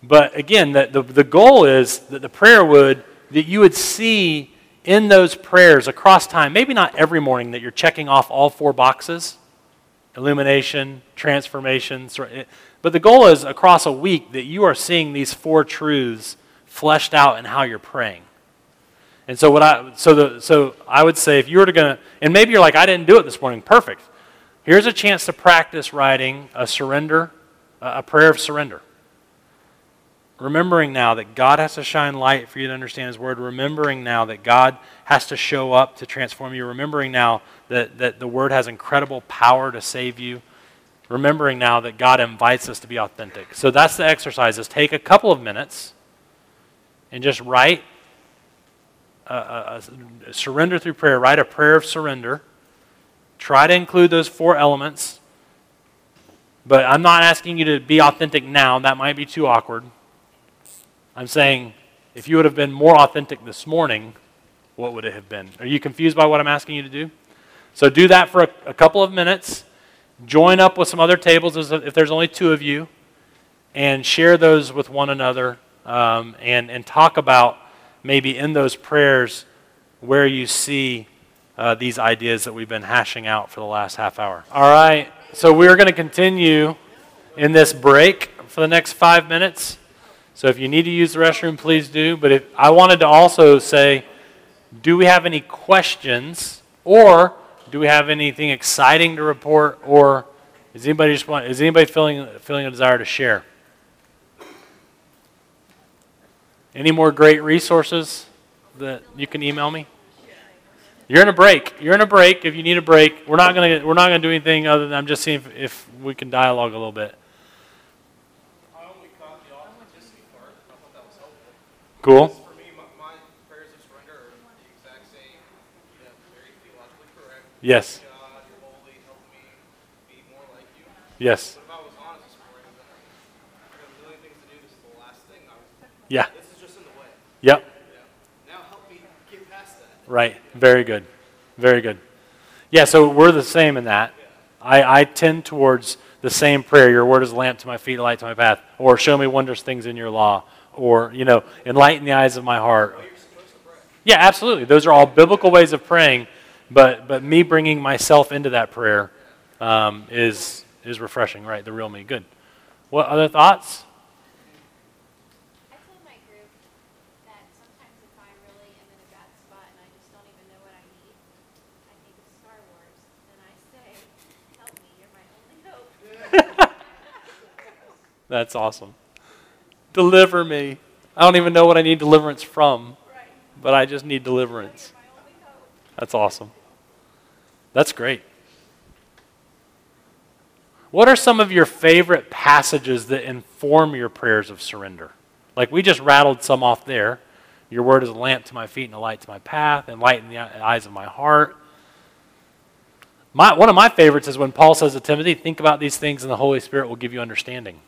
[SPEAKER 1] But again, the, the, the goal is that the prayer would, that you would see in those prayers across time, maybe not every morning that you're checking off all four boxes illumination, transformation. Eh, but the goal is across a week that you are seeing these four truths fleshed out in how you're praying. And so what I so the so I would say if you were to gonna and maybe you're like I didn't do it this morning. Perfect. Here's a chance to practice writing a surrender, a prayer of surrender. Remembering now that God has to shine light for you to understand His Word. Remembering now that God has to show up to transform you. Remembering now that, that the Word has incredible power to save you. Remembering now that God invites us to be authentic. So that's the exercise is take a couple of minutes and just write uh, uh, uh, a, a, surrender through prayer, write a prayer of surrender. Try to include those four elements. But I'm not asking you to be authentic now. That might be too awkward. I'm saying if you would have been more authentic this morning, what would it have been? Are you confused by what I'm asking you to do? So do that for a, a couple of minutes. Join up with some other tables if there's only two of you, and share those with one another um, and, and talk about maybe in those prayers where you see uh, these ideas that we've been hashing out for the last half hour. All right, so we're going to continue in this break for the next five minutes. So if you need to use the restroom, please do. But if, I wanted to also say, do we have any questions Or do we have anything exciting to report? Or is anybody just want, is anybody feeling, feeling a desire to share? Any more great resources that you can email me? You're in a break. You're in a break. If you need a break, we're not gonna we're not gonna do anything other than I'm just seeing if, if we can dialogue a little bit.
[SPEAKER 4] I only caught the authenticity part. I thought that was helpful.
[SPEAKER 1] Cool.
[SPEAKER 4] For me, my, my prayers of surrender are the exact same. You know, very theologically correct.
[SPEAKER 1] Yes.
[SPEAKER 4] God, you're holy. Help me be more like you.
[SPEAKER 1] Yes.
[SPEAKER 4] But if I was honest this morning, I got a million things to do. This is the last thing. I was,
[SPEAKER 1] Yeah.
[SPEAKER 4] this is just in the way.
[SPEAKER 1] Yep.
[SPEAKER 4] Yeah. Now help me get past that.
[SPEAKER 1] Right. Very good. Very good. Yeah, so we're the same in that. I, I tend towards the same prayer. Your word is a lamp to my feet, a light to my path. Or show me wondrous things in your law. Or, you know, enlighten the eyes of my heart. Yeah, absolutely. Those are all biblical ways of praying. But, but me bringing myself into that prayer um, is, is refreshing, right? The real me. Good. What other thoughts?
[SPEAKER 2] I told my group that sometimes if I really am in a bad spot and I just don't even know what I need, I think of Star Wars and I say, "Help me, you're my only hope."
[SPEAKER 1] That's awesome. Deliver me. I don't even know what I need deliverance from, but I just need deliverance. That's awesome. That's great. What are some of your favorite passages that inform your prayers of surrender? Like we just rattled some off there. Your word is a lamp to my feet and a light to my path, and light in the eyes of my heart. My, one of my favorites is when Paul says to Timothy, Think about these things, and the Holy Spirit will give you understanding.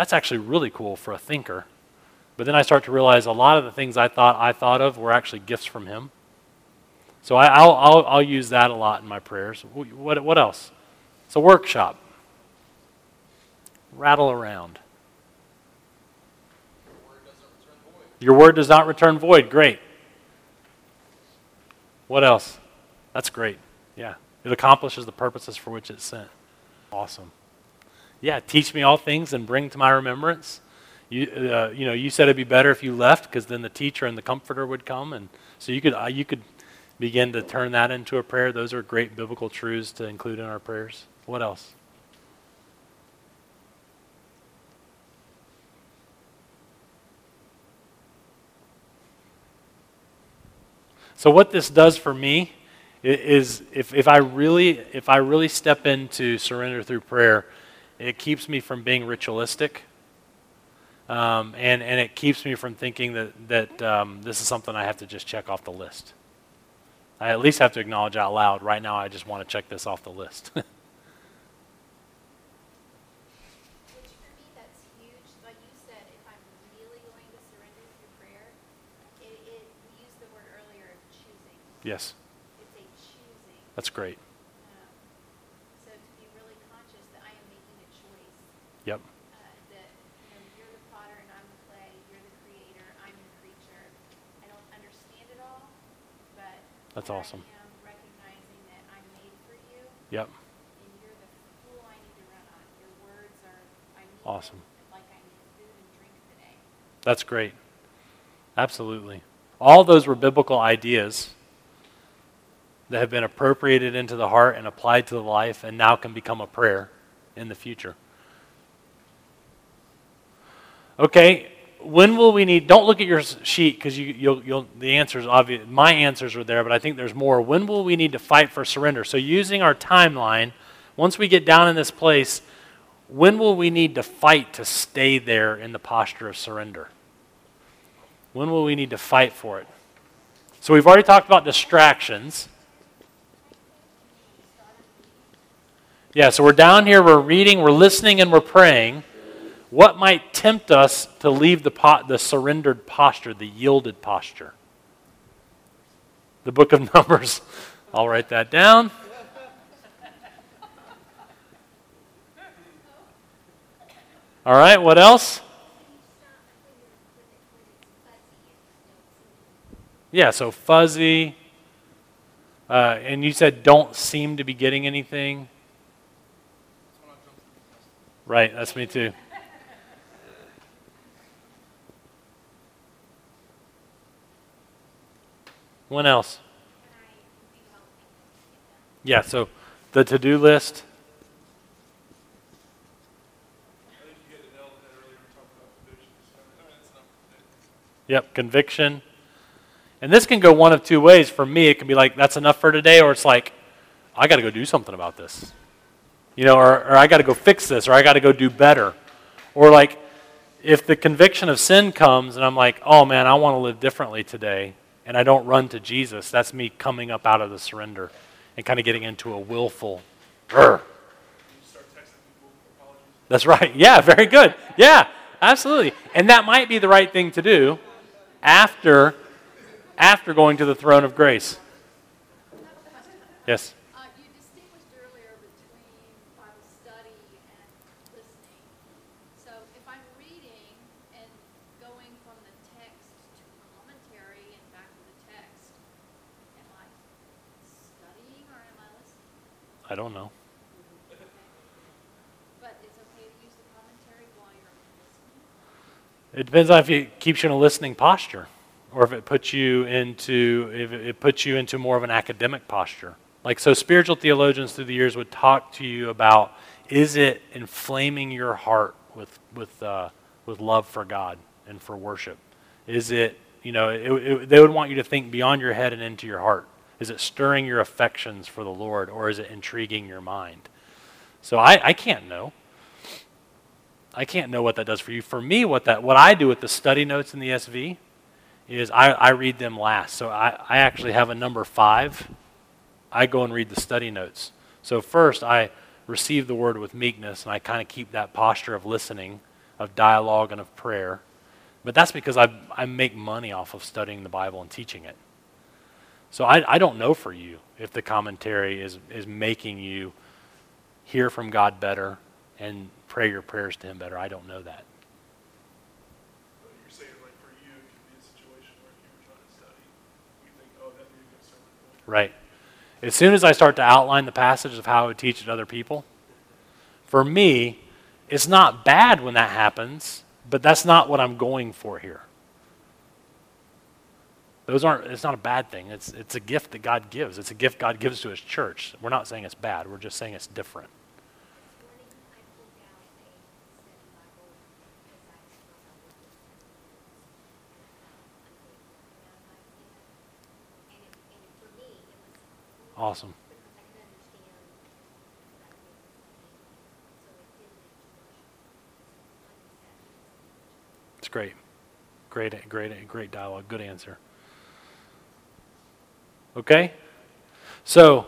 [SPEAKER 1] That's actually really cool for a thinker. But then I start to realize a lot of the things I thought I thought of were actually gifts from Him. So I, will I'll, I'll use that a lot in my prayers. What, what else? It's a workshop. Rattle around. Your word does not return void. Great. What else? That's great. Yeah. It accomplishes the purposes for which it's sent. Awesome. Yeah, teach me all things and bring to my remembrance. You, uh, you know, you said it'd be better if you left because then the teacher and the comforter would come, and so you could uh, you could begin to turn that into a prayer. Those are great biblical truths to include in our prayers. What else? So what this does for me is if, if I really if I really step into surrender through prayer, it keeps me from being ritualistic. Um, and, and it keeps me from thinking that, that um, this is something I have to just check off the list. I at least have to acknowledge out loud, right now I just want to check this off the list.
[SPEAKER 2] Which That's me, that's huge. Like you said, if I'm really going to surrender through prayer, it, it we used the word earlier of choosing.
[SPEAKER 1] yes,
[SPEAKER 2] It's a choosing.
[SPEAKER 1] that's great.
[SPEAKER 2] Um, so to be really conscious that I am making a choice.
[SPEAKER 1] Yep,
[SPEAKER 2] Uh, that you know you're the potter and I'm the clay. You're the creator. I'm the creature. I don't understand it all, but
[SPEAKER 1] That's awesome.
[SPEAKER 2] I am recognizing that I'm made for you,
[SPEAKER 1] yep,
[SPEAKER 2] and you're the fuel I need to run on. Your words are I need
[SPEAKER 1] Awesome.
[SPEAKER 2] like I need food and drink today.
[SPEAKER 1] that's great. Absolutely. All those were biblical ideas that have been appropriated into the heart and applied to the life and now can become a prayer in the future. Okay, when will we need? Don't look at your sheet because you, you'll, you'll, the answers obvious. My answers are there, but I think there's more. When will we need to fight for surrender? So, using our timeline, once we get down in this place, when will we need to fight to stay there in the posture of surrender? When will we need to fight for it? So, we've already talked about distractions. Yeah, so we're down here, we're reading, we're listening, and we're praying. What might tempt us to leave the, the surrendered posture, the yielded posture? The book of Numbers. I'll write that down. All right, what else? Yeah, so fuzzy. Uh, and you said don't seem to be getting anything. Right, that's me too. When else? Yeah, so the to do list, yep, conviction. And this can go one of two ways. For me, it can be like, that's enough for today, or it's like, I got to go do something about this. You know, or, or I got to go fix this, or I got to go do better. Or like, if the conviction of sin comes and I'm like, oh man, I want to live differently today, and I don't run to Jesus, that's me coming up out of the surrender and kind of getting into a willful. That's right. Yeah, very good. Yeah, absolutely. And that might be the right thing to do after after going to the throne of grace. Yes.
[SPEAKER 3] Uh, you distinguished earlier between Bible study and listening. So if I'm reading and going from the text to commentary and back to the text, am I studying or am I listening?
[SPEAKER 1] I don't know.
[SPEAKER 3] But it's okay to use the commentary while you're listening?
[SPEAKER 1] It depends on if it keeps you in a listening posture or if it puts you into if it puts you into more of an academic posture. Like so spiritual theologians through the years would talk to you about is it inflaming your heart with with uh, with love for God and for worship? Is it you know it, it, they would want you to think beyond your head and into your heart. Is it stirring your affections for the Lord or is it intriguing your mind? So I, I can't know. I can't know what that does for you. For me, what that what I do with the study notes in the ESV is I, I read them last. So I, I actually have a number five. I go and read the study notes. So first I receive the word with meekness and I kind of keep that posture of listening, of dialogue and of prayer. But that's because I, I make money off of studying the Bible and teaching it. So I, I don't know for you if the commentary is, is making you hear from God better and pray your prayers to Him better. I don't know that.
[SPEAKER 5] But you're saying like for you, it could be a situation where if you were trying to study, you think, oh, that'd be a good sermon point.
[SPEAKER 1] Right. As soon as I start to outline the passage of how I would teach it to other people, for me, it's not bad when that happens, but that's not what I'm going for here. Those aren't, it's not a bad thing. It's, it's a gift that God gives. It's a gift God gives to His church. We're not saying it's bad, we're just saying it's different. Awesome. It's great. Great, great, great dialogue. Good answer. Okay? So,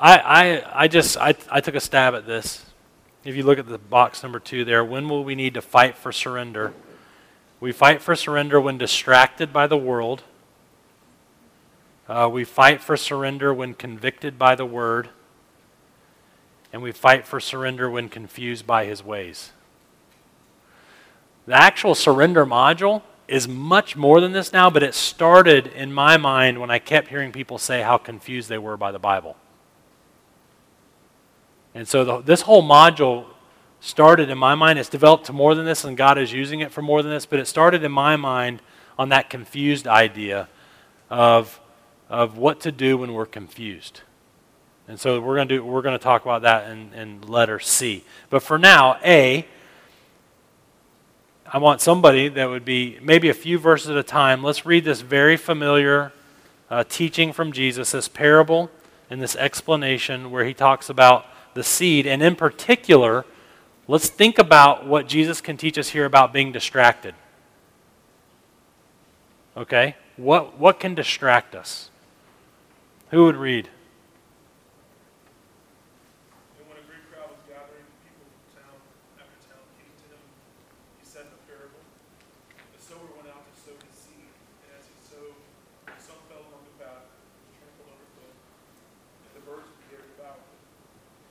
[SPEAKER 1] I, I, I just, I, I took a stab at this. If you look at the box number two there, when will we need to fight for surrender? We fight for surrender when distracted by the world. Uh, we fight for surrender when convicted by the word. And we fight for surrender when confused by his ways. The actual surrender module is much more than this now, but it started in my mind when I kept hearing people say how confused they were by the Bible. And so the, this whole module started in my mind. It's developed to more than this, and God is using it for more than this, but it started in my mind on that confused idea of, of what to do when we're confused. And so we're going to do we're going to talk about that in, in letter C. But for now, A, I want somebody that would be maybe a few verses at a time. Let's read this very familiar uh, teaching from Jesus, this parable and this explanation where he talks about the seed. And in particular, let's think about what Jesus can teach us here about being distracted. Okay? What, what can distract us? Who would read?
[SPEAKER 5] And when a great crowd was gathering, people from town after town came to him. He said in a parable, The sower went out to sow his seed, and as he sowed, some fell along the path, was trampled underfoot, and the birds began to devour it.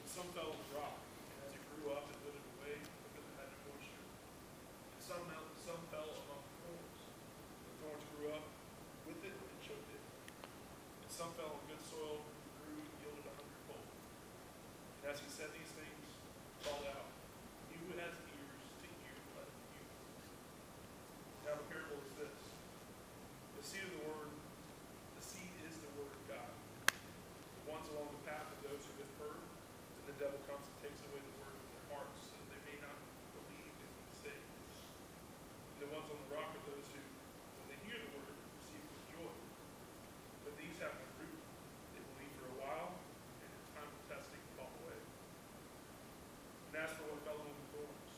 [SPEAKER 5] And some fell on the rock, and as it grew up, it withered away because it had no moisture. And some, some fell among thorns. The thorns grew up with it and choked it. And some fell on good soil, grew and yielded a hundredfold. And as he said these things, he called out, He who has ears to hear, let him hear. Now the parable is this. The seed of the word, the seed is the word of God. The ones along the path of those who the devil comes and takes away the word from their hearts, so that they may not believe and be saved. And the ones on the rock are those who, when they hear the word, receive it with joy. But these have no root. They believe for a while, and in time of testing fall away. And as for what fell among the thorns,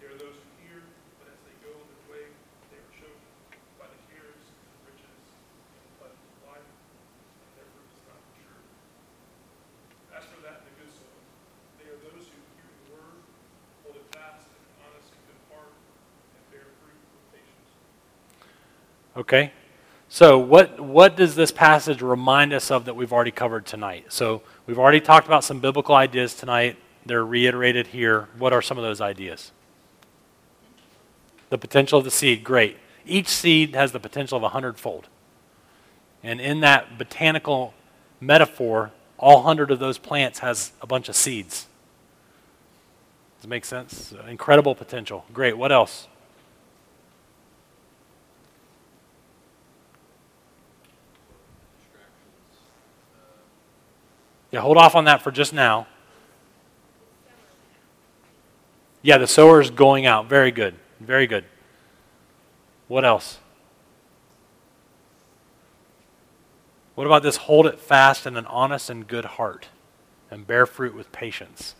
[SPEAKER 5] they are those who hear, but as they go on their way, they are chosen by the cares, and riches, and the pleasures of life, and their fruit is not mature. As for that in the good soil, they are those who hear the word, hold it fast in an honest and good heart, and bear fruit with patience.
[SPEAKER 1] Okay? So, what, what does this passage remind us of that we've already covered tonight? So, we've already talked about some biblical ideas tonight. They're reiterated here. What are some of those ideas? The potential of the seed, great. Each seed has the potential of a hundredfold. And in that botanical metaphor, all hundred of those plants has a bunch of seeds. Does it make sense? Incredible potential. Great. What else? Yeah, hold off on that for just now. Yeah, the sower is going out. Very good. Very good. What else? What about this hold it fast in an honest and good heart and bear fruit with patience?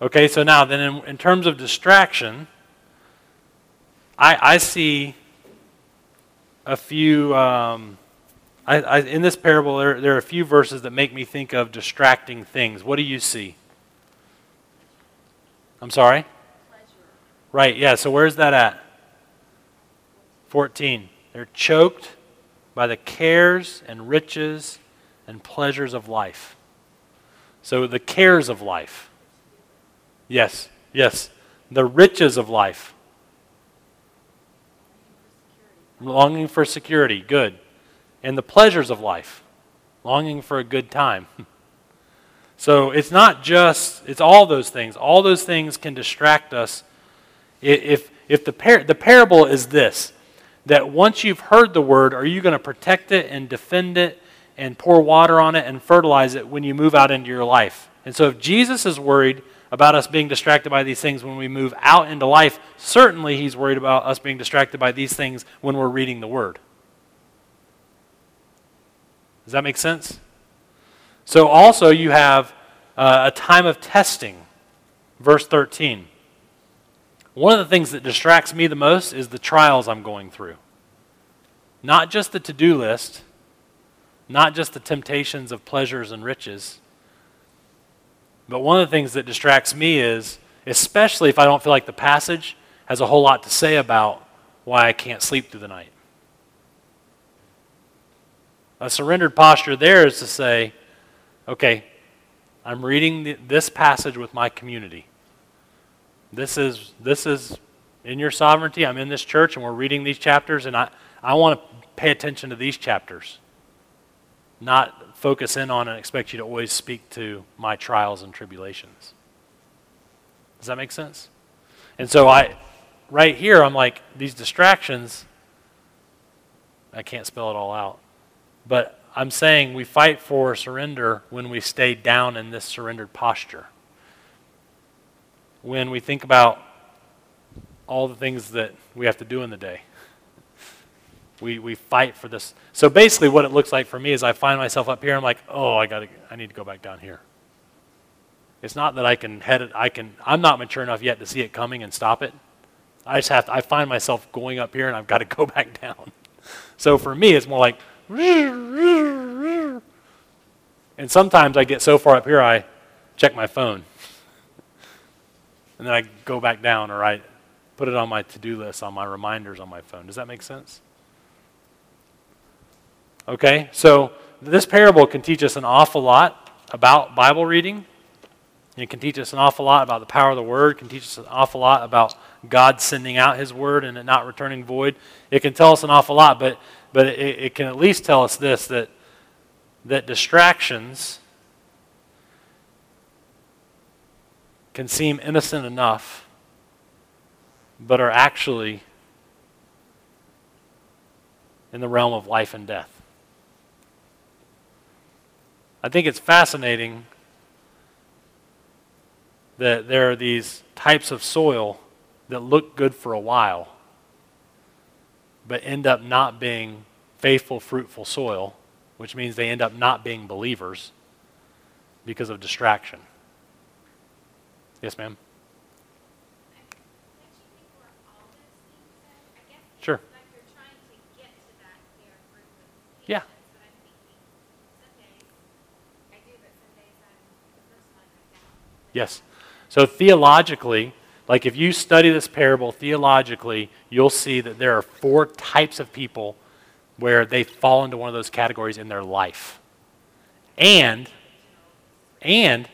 [SPEAKER 1] Okay, so now then in, in terms of distraction, I, I see a few. Um, I, I, in this parable, there, there are a few verses that make me think of distracting things. What do you see? I'm sorry?
[SPEAKER 3] Pleasure.
[SPEAKER 1] Right, yeah, so where's that at? 14. They're choked by the cares and riches and pleasures of life. So the cares of life. Yes, yes. The riches of life. Longing for security, good. And the pleasures of life, longing for a good time. So it's not just, it's all those things. All those things can distract us. If, if the, par- the parable is this, that once you've heard the word, are you going to protect it and defend it and pour water on it and fertilize it when you move out into your life? And so if Jesus is worried about us being distracted by these things when we move out into life, certainly he's worried about us being distracted by these things when we're reading the word. Does that make sense? So, also, you have uh, a time of testing. Verse 13. One of the things that distracts me the most is the trials I'm going through. Not just the to do list, not just the temptations of pleasures and riches, but one of the things that distracts me is, especially if I don't feel like the passage has a whole lot to say about why I can't sleep through the night. A surrendered posture there is to say, okay, I'm reading the, this passage with my community. This is, this is in your sovereignty. I'm in this church and we're reading these chapters, and I, I want to pay attention to these chapters, not focus in on and expect you to always speak to my trials and tribulations. Does that make sense? And so I, right here, I'm like, these distractions, I can't spell it all out. But I'm saying we fight for surrender when we stay down in this surrendered posture. When we think about all the things that we have to do in the day. We, we fight for this. So basically, what it looks like for me is I find myself up here. I'm like, oh, I got to, I need to go back down here. It's not that I can head it. I can. I'm not mature enough yet to see it coming and stop it. I just have to. I find myself going up here, and I've got to go back down. So for me, it's more like, and sometimes I get so far up here, I check my phone, and then I go back down, or I put it on my to-do list on my reminders on my phone. Does that make sense? Okay, so this parable can teach us an awful lot about Bible reading. It can teach us an awful lot about the power of the Word. It can teach us an awful lot about God sending out His Word and it not returning void. It can tell us an awful lot, but, but it, it can at least tell us this that, that distractions can seem innocent enough, but are actually in the realm of life and death. I think it's fascinating that there are these types of soil that look good for a while, but end up not being faithful, fruitful soil, which means they end up not being believers because of distraction. Yes, ma'am?
[SPEAKER 2] Don't you think we're all those things? though? I guess it's
[SPEAKER 1] Sure.
[SPEAKER 2] like you're trying to get to that fair fruit with
[SPEAKER 1] Yeah.
[SPEAKER 2] patience, but I'm thinking, some days I do, but some days I'm the first one I doubt.
[SPEAKER 1] Yes. So theologically, like if you study this parable theologically, you'll see that there are four types of people where they fall into one of those categories in their life. And and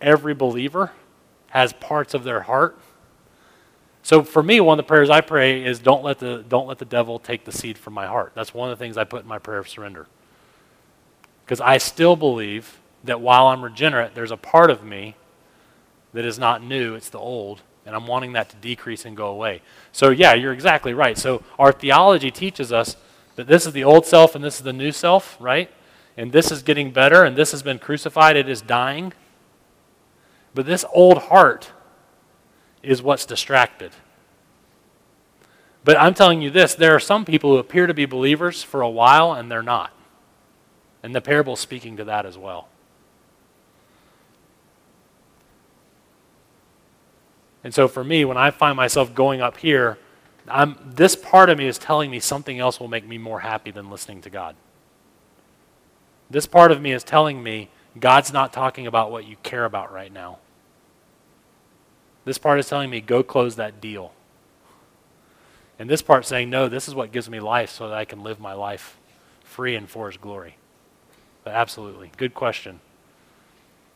[SPEAKER 1] every believer has parts of their heart. So for me, one of the prayers I pray is don't let the don't let the devil take the seed from my heart. That's one of the things I put in my prayer of surrender. Because I still believe that while I'm regenerate, there's a part of me that is not new, it's the old, and I'm wanting that to decrease and go away. So, yeah, you're exactly right. So, our theology teaches us that this is the old self and this is the new self, right? And this is getting better and this has been crucified, it is dying. But this old heart is what's distracted. But I'm telling you this there are some people who appear to be believers for a while and they're not. And the parable is speaking to that as well. And so for me, when I find myself going up here, I'm, this part of me is telling me something else will make me more happy than listening to God. This part of me is telling me God's not talking about what you care about right now. This part is telling me go close that deal. And this part saying no, this is what gives me life so that I can live my life free and for his glory. But absolutely. Good question.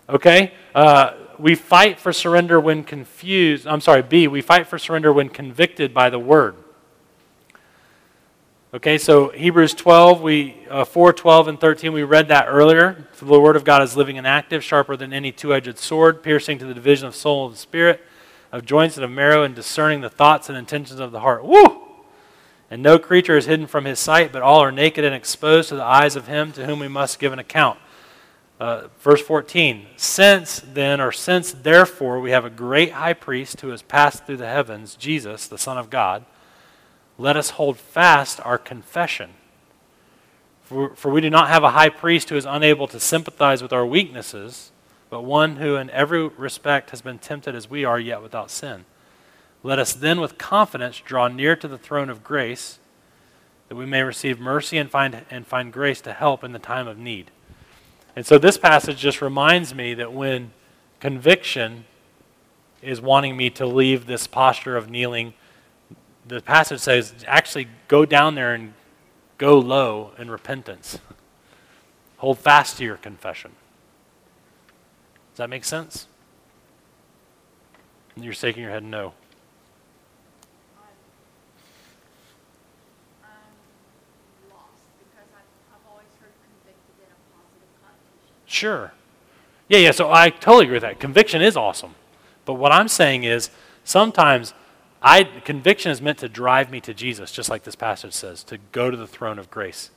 [SPEAKER 1] Okay? Uh, we fight for surrender when confused. I'm sorry, B, we fight for surrender when convicted by the word. Okay, so Hebrews 12, we, uh, 4, 12, and 13, we read that earlier. The word of God is living and active, sharper than any two edged sword, piercing to the division of soul and spirit, of joints and of marrow, and discerning the thoughts and intentions of the heart. Woo! And no creature is hidden from his sight, but all are naked and exposed to the eyes of him to whom we must give an account. Uh, verse 14 Since then, or since therefore, we have a great high priest who has passed through the heavens, Jesus, the Son of God, let us hold fast our confession. For, for we do not have a high priest who is unable to sympathize with our weaknesses, but one who in every respect has been tempted as we are, yet without sin. Let us then with confidence draw near to the throne of grace, that we may receive mercy and find, and find grace to help in the time of need. And so this passage just reminds me that when conviction is wanting me to leave this posture of kneeling, the passage says actually go down there and go low in repentance. Hold fast to your confession. Does that make sense? You're shaking your head no.
[SPEAKER 3] I'm lost because I've, I've always heard convicted in a positive connotation.
[SPEAKER 1] Sure. Yeah, yeah, so I totally agree with that. Conviction is awesome. But what I'm saying is sometimes I conviction is meant to drive me to Jesus, just like this passage says, to go to the throne of grace.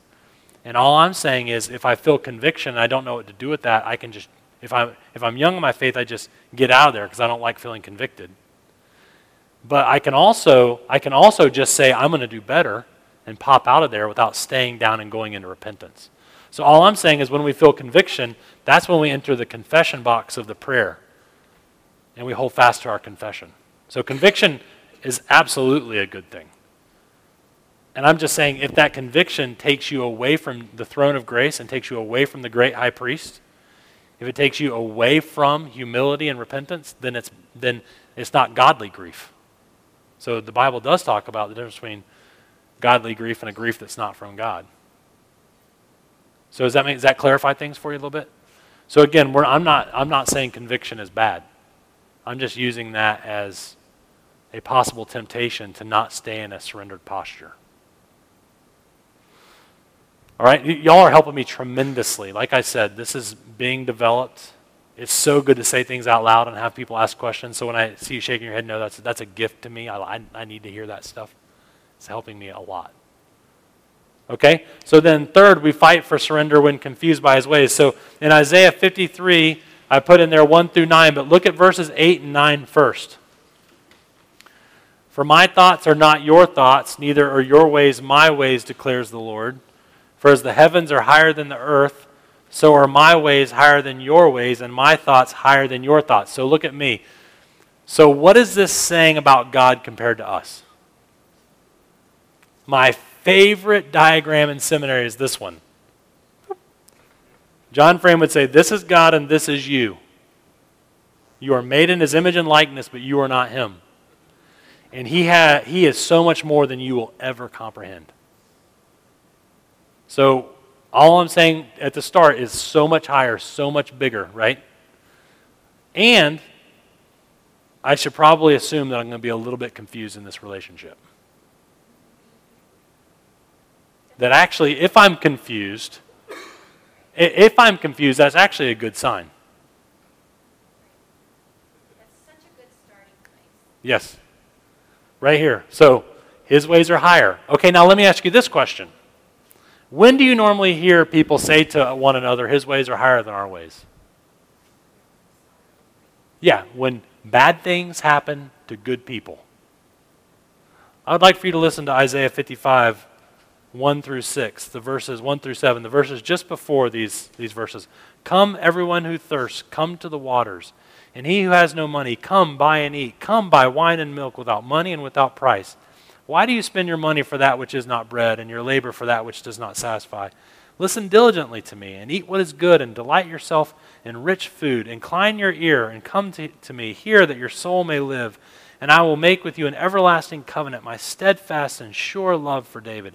[SPEAKER 1] And all I'm saying is if I feel conviction and I don't know what to do with that, I can just if I'm if I'm young in my faith, I just get out of there because I don't like feeling convicted. But I can also I can also just say I'm going to do better and pop out of there without staying down and going into repentance. So all I'm saying is when we feel conviction, that's when we enter the confession box of the prayer. And we hold fast to our confession. So conviction is absolutely a good thing. And I'm just saying if that conviction takes you away from the throne of grace and takes you away from the great high priest, if it takes you away from humility and repentance, then it's then it's not godly grief. So the Bible does talk about the difference between godly grief and a grief that's not from God. So does that make, does that clarify things for you a little bit? So again, I'm not I'm not saying conviction is bad. I'm just using that as a possible temptation to not stay in a surrendered posture. All right, y- y'all are helping me tremendously. Like I said, this is being developed. It's so good to say things out loud and have people ask questions. So when I see you shaking your head, no, that's that's a gift to me. I, I, I need to hear that stuff. It's helping me a lot. Okay? So then, third, we fight for surrender when confused by his ways. So in Isaiah 53, I put in there 1 through 9, but look at verses 8 and 9 first. For my thoughts are not your thoughts, neither are your ways my ways, declares the Lord. For as the heavens are higher than the earth, so are my ways higher than your ways, and my thoughts higher than your thoughts. So look at me. So, what is this saying about God compared to us? My favorite diagram in seminary is this one. John Frame would say, This is God and this is you. You are made in his image and likeness, but you are not him. And he, ha- he is so much more than you will ever comprehend. So, all I'm saying at the start is so much higher, so much bigger, right? And I should probably assume that I'm going to be a little bit confused in this relationship. That actually, if I'm confused, if I'm confused, that's actually a good sign.
[SPEAKER 2] That's such a good starting.
[SPEAKER 1] Yes. Right here. So, his ways are higher. Okay, now let me ask you this question. When do you normally hear people say to one another, his ways are higher than our ways? Yeah, when bad things happen to good people. I would like for you to listen to Isaiah 55, 1 through 6, the verses 1 through 7, the verses just before these, these verses. Come, everyone who thirsts, come to the waters. And he who has no money, come buy and eat. Come buy wine and milk without money and without price. Why do you spend your money for that which is not bread, and your labor for that which does not satisfy? Listen diligently to me, and eat what is good, and delight yourself in rich food. Incline your ear, and come to, to me. Hear that your soul may live. And I will make with you an everlasting covenant, my steadfast and sure love for David.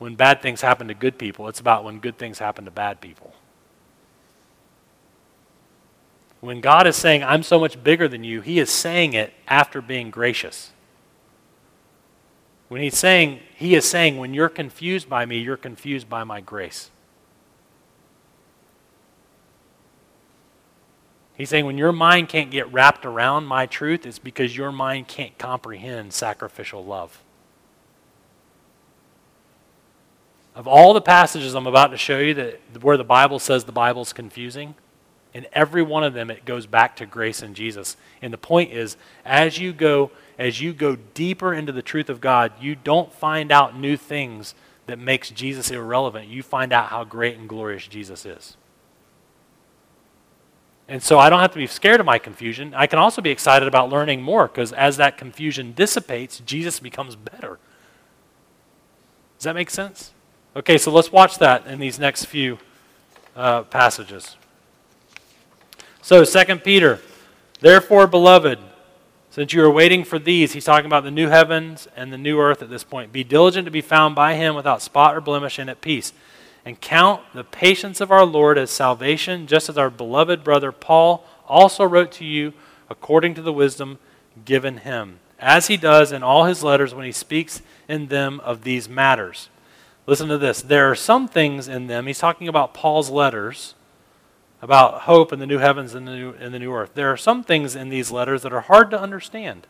[SPEAKER 1] when bad things happen to good people, it's about when good things happen to bad people. When God is saying, I'm so much bigger than you, He is saying it after being gracious. When He's saying, He is saying, when you're confused by me, you're confused by my grace. He's saying, when your mind can't get wrapped around my truth, it's because your mind can't comprehend sacrificial love. Of all the passages I'm about to show you that where the Bible says the Bible's confusing, in every one of them, it goes back to grace and Jesus. And the point is, as you go, as you go deeper into the truth of God, you don't find out new things that makes Jesus irrelevant. You find out how great and glorious Jesus is. And so I don't have to be scared of my confusion. I can also be excited about learning more because as that confusion dissipates, Jesus becomes better. Does that make sense? Okay, so let's watch that in these next few uh, passages. So, 2 Peter, therefore, beloved, since you are waiting for these, he's talking about the new heavens and the new earth at this point. Be diligent to be found by him without spot or blemish and at peace. And count the patience of our Lord as salvation, just as our beloved brother Paul also wrote to you according to the wisdom given him, as he does in all his letters when he speaks in them of these matters. Listen to this. There are some things in them, he's talking about Paul's letters about hope in the new heavens and the new, and the new earth. There are some things in these letters that are hard to understand,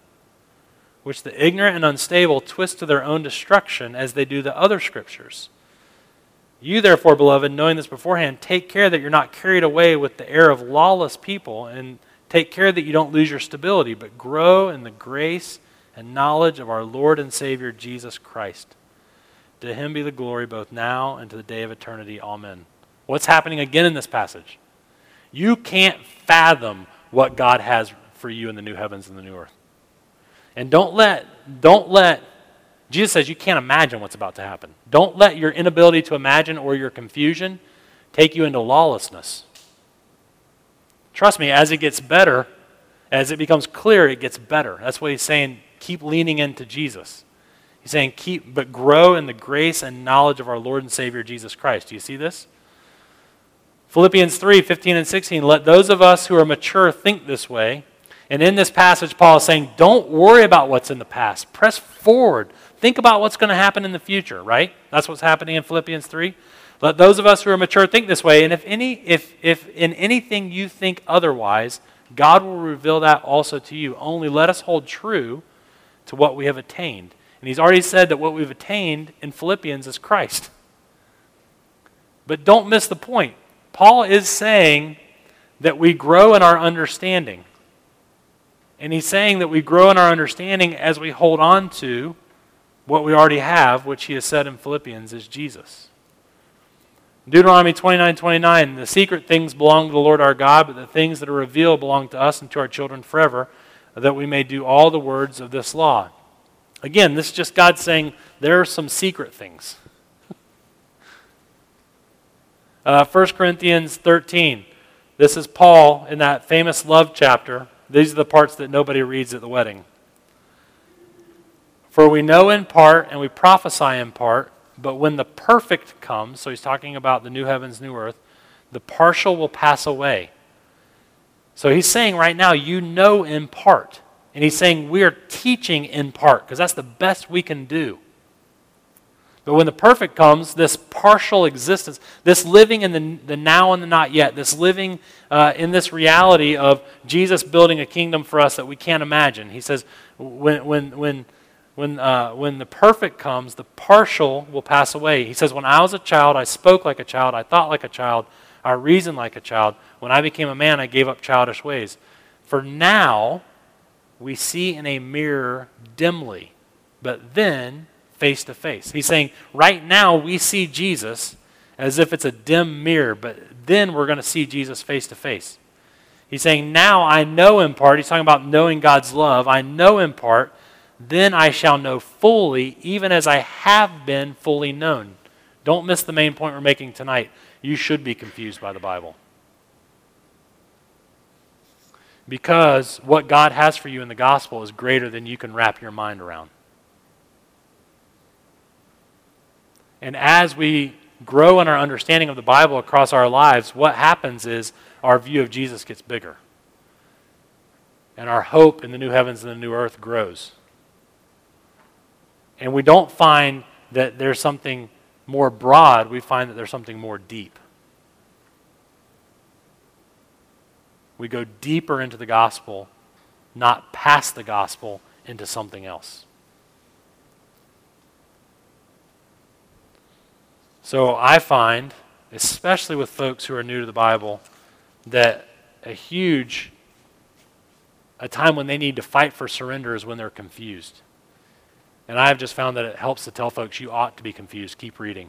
[SPEAKER 1] which the ignorant and unstable twist to their own destruction as they do the other scriptures. You, therefore, beloved, knowing this beforehand, take care that you're not carried away with the air of lawless people, and take care that you don't lose your stability, but grow in the grace and knowledge of our Lord and Savior Jesus Christ. To him be the glory both now and to the day of eternity. Amen. What's happening again in this passage? You can't fathom what God has for you in the new heavens and the new earth. And don't let, don't let, Jesus says you can't imagine what's about to happen. Don't let your inability to imagine or your confusion take you into lawlessness. Trust me, as it gets better, as it becomes clear, it gets better. That's what he's saying. Keep leaning into Jesus. He's saying, keep, but grow in the grace and knowledge of our Lord and Savior Jesus Christ. Do you see this? Philippians 3 15 and 16. Let those of us who are mature think this way. And in this passage, Paul is saying, don't worry about what's in the past. Press forward. Think about what's going to happen in the future, right? That's what's happening in Philippians 3. Let those of us who are mature think this way. And if, any, if, if in anything you think otherwise, God will reveal that also to you. Only let us hold true to what we have attained. And he's already said that what we've attained in Philippians is Christ. But don't miss the point. Paul is saying that we grow in our understanding. And he's saying that we grow in our understanding as we hold on to what we already have, which he has said in Philippians is Jesus. Deuteronomy 29 29, the secret things belong to the Lord our God, but the things that are revealed belong to us and to our children forever, that we may do all the words of this law. Again, this is just God saying there are some secret things. Uh, 1 Corinthians 13. This is Paul in that famous love chapter. These are the parts that nobody reads at the wedding. For we know in part and we prophesy in part, but when the perfect comes, so he's talking about the new heavens, new earth, the partial will pass away. So he's saying right now, you know in part. And he's saying we're teaching in part because that's the best we can do. But when the perfect comes, this partial existence, this living in the, the now and the not yet, this living uh, in this reality of Jesus building a kingdom for us that we can't imagine. He says, when, when, when, when, uh, when the perfect comes, the partial will pass away. He says, When I was a child, I spoke like a child, I thought like a child, I reasoned like a child. When I became a man, I gave up childish ways. For now, we see in a mirror dimly, but then face to face. He's saying, right now we see Jesus as if it's a dim mirror, but then we're going to see Jesus face to face. He's saying, now I know in part. He's talking about knowing God's love. I know in part. Then I shall know fully, even as I have been fully known. Don't miss the main point we're making tonight. You should be confused by the Bible. Because what God has for you in the gospel is greater than you can wrap your mind around. And as we grow in our understanding of the Bible across our lives, what happens is our view of Jesus gets bigger. And our hope in the new heavens and the new earth grows. And we don't find that there's something more broad, we find that there's something more deep. We go deeper into the gospel, not past the gospel into something else. So I find, especially with folks who are new to the Bible, that a huge a time when they need to fight for surrender is when they're confused. And I've just found that it helps to tell folks you ought to be confused. Keep reading.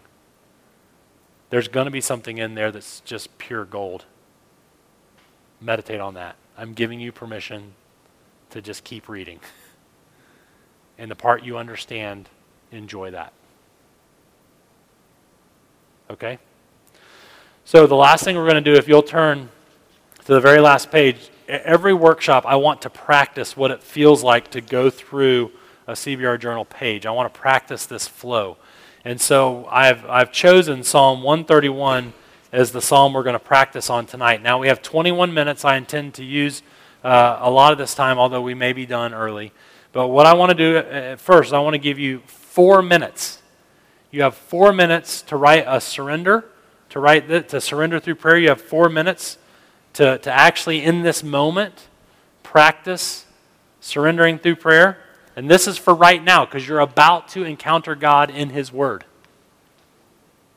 [SPEAKER 1] There's going to be something in there that's just pure gold. Meditate on that. I'm giving you permission to just keep reading. And the part you understand, enjoy that. Okay? So, the last thing we're going to do, if you'll turn to the very last page, every workshop, I want to practice what it feels like to go through a CBR journal page. I want to practice this flow. And so I've, I've chosen Psalm 131 as the psalm we're going to practice on tonight. Now we have 21 minutes. I intend to use uh, a lot of this time, although we may be done early. But what I want to do at first, I want to give you four minutes you have four minutes to write a surrender, to write the, to surrender through prayer. You have four minutes to, to actually, in this moment, practice surrendering through prayer. And this is for right now because you're about to encounter God in His Word.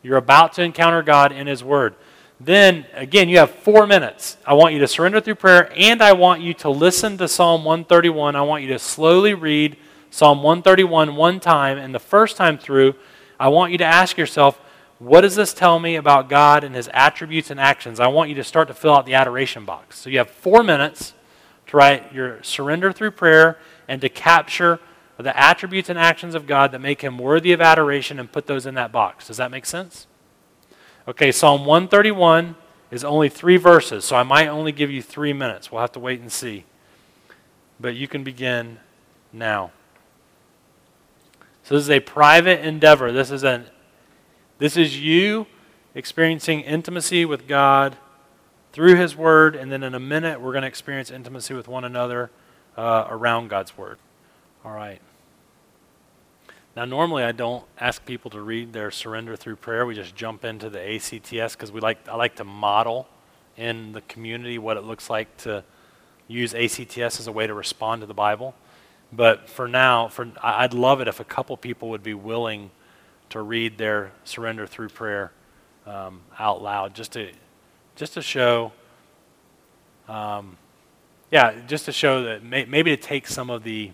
[SPEAKER 1] You're about to encounter God in His Word. Then, again, you have four minutes. I want you to surrender through prayer, and I want you to listen to Psalm 131. I want you to slowly read Psalm 131 one time, and the first time through, I want you to ask yourself, what does this tell me about God and his attributes and actions? I want you to start to fill out the adoration box. So you have four minutes to write your surrender through prayer and to capture the attributes and actions of God that make him worthy of adoration and put those in that box. Does that make sense? Okay, Psalm 131 is only three verses, so I might only give you three minutes. We'll have to wait and see. But you can begin now. So this is a private endeavor. This is an this is you experiencing intimacy with God through His Word, and then in a minute we're going to experience intimacy with one another uh, around God's Word. All right. Now, normally I don't ask people to read their surrender through prayer. We just jump into the ACTS because we like I like to model in the community what it looks like to use ACTS as a way to respond to the Bible. But for now, for I'd love it if a couple people would be willing to read their surrender through prayer um, out loud, just to just to show, um, yeah, just to show that may, maybe to take some of the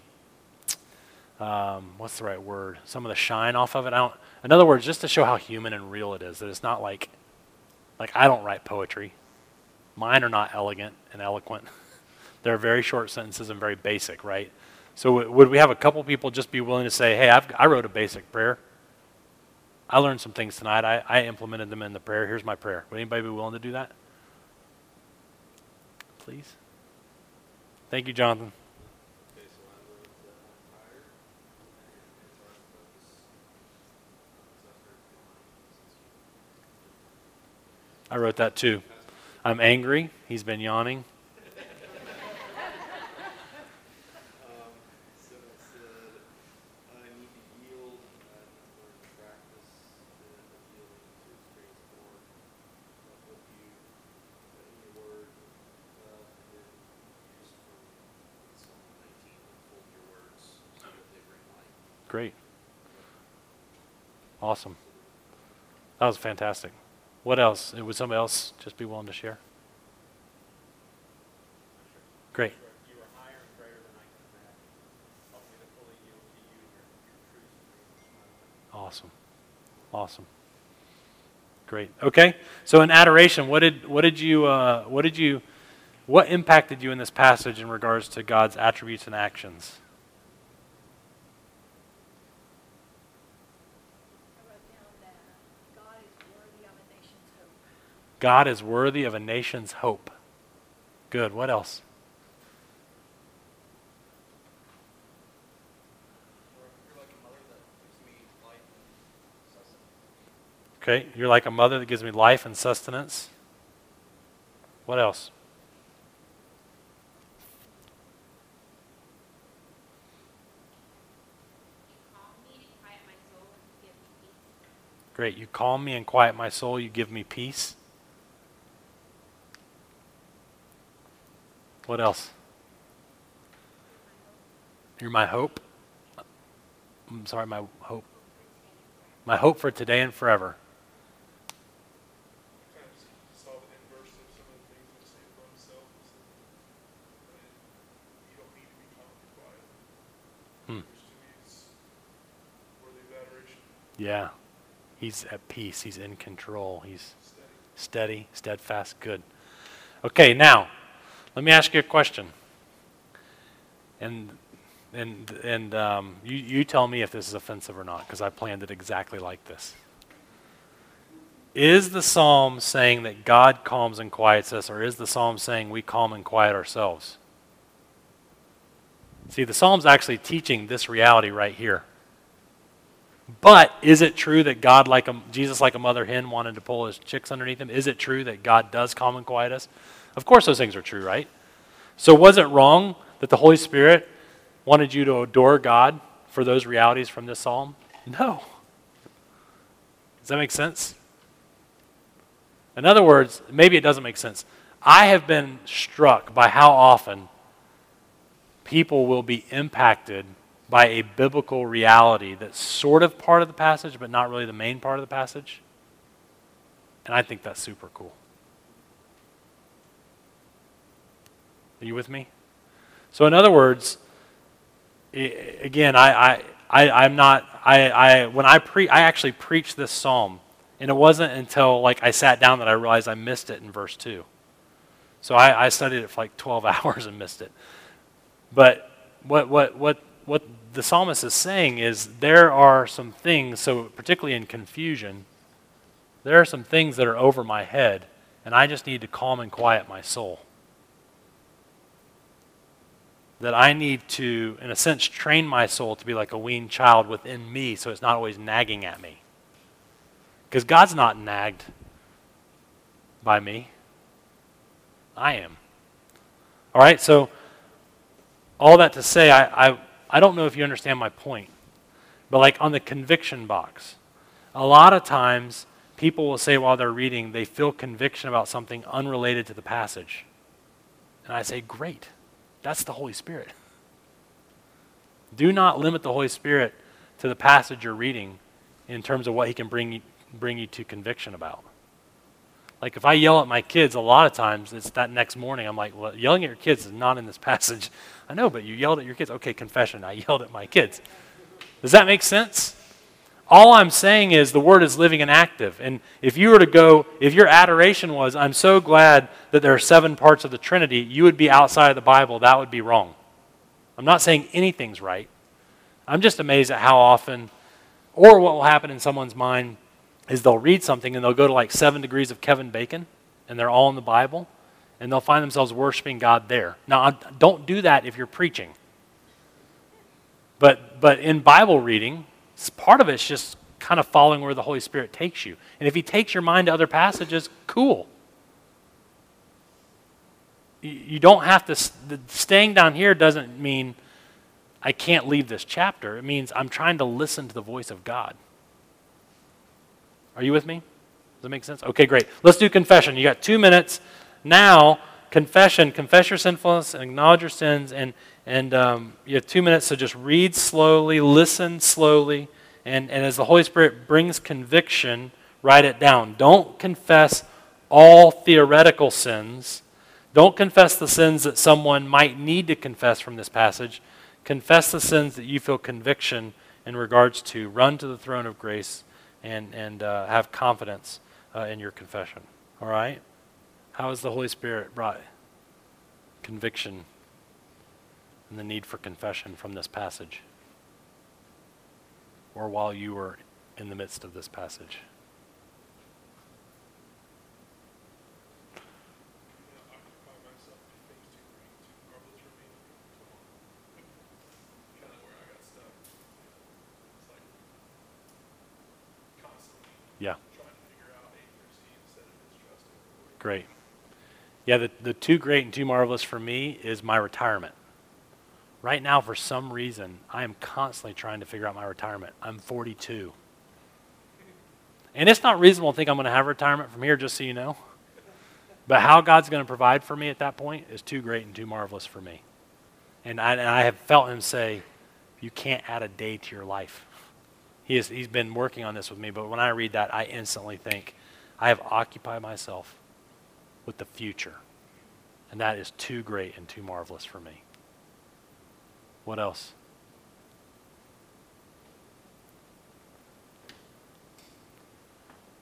[SPEAKER 1] um, what's the right word? Some of the shine off of it. I don't. In other words, just to show how human and real it is. That it's not like, like I don't write poetry. Mine are not elegant and eloquent. They're very short sentences and very basic, right? So w- would we have a couple people just be willing to say, "Hey, I've, I wrote a basic prayer. I learned some things tonight. I, I implemented them in the prayer. Here's my prayer." Would anybody be willing to do that? Please. Thank you, Jonathan.
[SPEAKER 6] Okay, so I wrote uh, tired, and it's our focus.
[SPEAKER 1] I wrote that too. I'm angry. He's been yawning.
[SPEAKER 6] Um, so it said, I need to yield, uh, learn to practice the the yielding to experience more of what you, uh, in your word, uh, and then use from Psalm nineteen, too. I'm angry. He's been yawning.
[SPEAKER 1] Great. Awesome. That was fantastic. What else? Would somebody else just be willing to share? Great. Awesome. Awesome. Great. Okay. So in adoration, what did what did you uh, what did you what impacted you in this passage in regards to God's attributes and actions?
[SPEAKER 3] I wrote down that God is worthy of a nation's hope.
[SPEAKER 1] God is worthy of a nation's hope. Good. What else? Okay. You're like a mother that gives me life and sustenance. What else? Great. You calm me and quiet my soul. You give me peace. What else? You're my hope. I'm sorry, my hope. My hope for today and forever. Hmm. Yeah. He's at peace. He's in control. He's
[SPEAKER 5] steady.
[SPEAKER 1] steady, steadfast, good. Okay, now, let me ask you a question. And and and um, you you tell me if this is offensive or not, because I planned it exactly like this. Is the psalm saying that God calms and quiets us, or is the psalm saying we calm and quiet ourselves? See, the psalm's actually teaching this reality right here. But is it true that God, like a, Jesus, like a mother hen, wanted to pull his chicks underneath him? Is it true that God does calm and quiet us? Of course, those things are true, right? So, was it wrong that the Holy Spirit wanted you to adore God for those realities from this psalm? No. Does that make sense? In other words, maybe it doesn't make sense. I have been struck by how often people will be impacted by a biblical reality that's sort of part of the passage, but not really the main part of the passage. And I think that's super cool. Are you with me? So, in other words, again, I, I, I, I'm not, I, I, when I pre, I actually preached this psalm, and it wasn't until like I sat down that I realized I missed it in verse 2. So I, I studied it for like 12 hours and missed it. But what, what, what, what the psalmist is saying is there are some things, so particularly in confusion, there are some things that are over my head, and I just need to calm and quiet my soul. That I need to, in a sense, train my soul to be like a weaned child within me so it's not always nagging at me. Because God's not nagged by me, I am. All right, so all that to say, I, I, I don't know if you understand my point, but like on the conviction box, a lot of times people will say while they're reading, they feel conviction about something unrelated to the passage. And I say, great. That's the Holy Spirit. Do not limit the Holy Spirit to the passage you're reading in terms of what he can bring you, bring you to conviction about. Like if I yell at my kids, a lot of times it's that next morning. I'm like, well, yelling at your kids is not in this passage. I know, but you yelled at your kids. Okay, confession. I yelled at my kids. Does that make sense? All I'm saying is the word is living and active. And if you were to go, if your adoration was, I'm so glad that there are seven parts of the Trinity, you would be outside of the Bible. That would be wrong. I'm not saying anything's right. I'm just amazed at how often, or what will happen in someone's mind is they'll read something and they'll go to like seven degrees of Kevin Bacon, and they're all in the Bible, and they'll find themselves worshiping God there. Now, don't do that if you're preaching. But, but in Bible reading, part of it's just kind of following where the Holy Spirit takes you. And if He takes your mind to other passages, cool. You don't have to, staying down here doesn't mean I can't leave this chapter. It means I'm trying to listen to the voice of God. Are you with me? Does that make sense? Okay, great. Let's do confession. You got two minutes. Now, confession, confess your sinfulness and acknowledge your sins. And, and um, you have two minutes, so just read slowly, listen slowly. And, and as the Holy Spirit brings conviction, write it down. Don't confess all theoretical sins. Don't confess the sins that someone might need to confess from this passage. Confess the sins that you feel conviction in regards to. Run to the throne of grace and, and uh, have confidence uh, in your confession. All right? How has the Holy Spirit brought conviction and the need for confession from this passage? Or while you were in the midst of this passage? Yeah. Great. Yeah, the, the too great and too marvelous for me is my retirement. Right now, for some reason, I am constantly trying to figure out my retirement. I'm 42. And it's not reasonable to think I'm going to have retirement from here, just so you know. But how God's going to provide for me at that point is too great and too marvelous for me. And I, and I have felt Him say, You can't add a day to your life. He has, he's been working on this with me, but when I read that, I instantly think, I have occupied myself with the future. And that is too great and too marvelous for me. What else?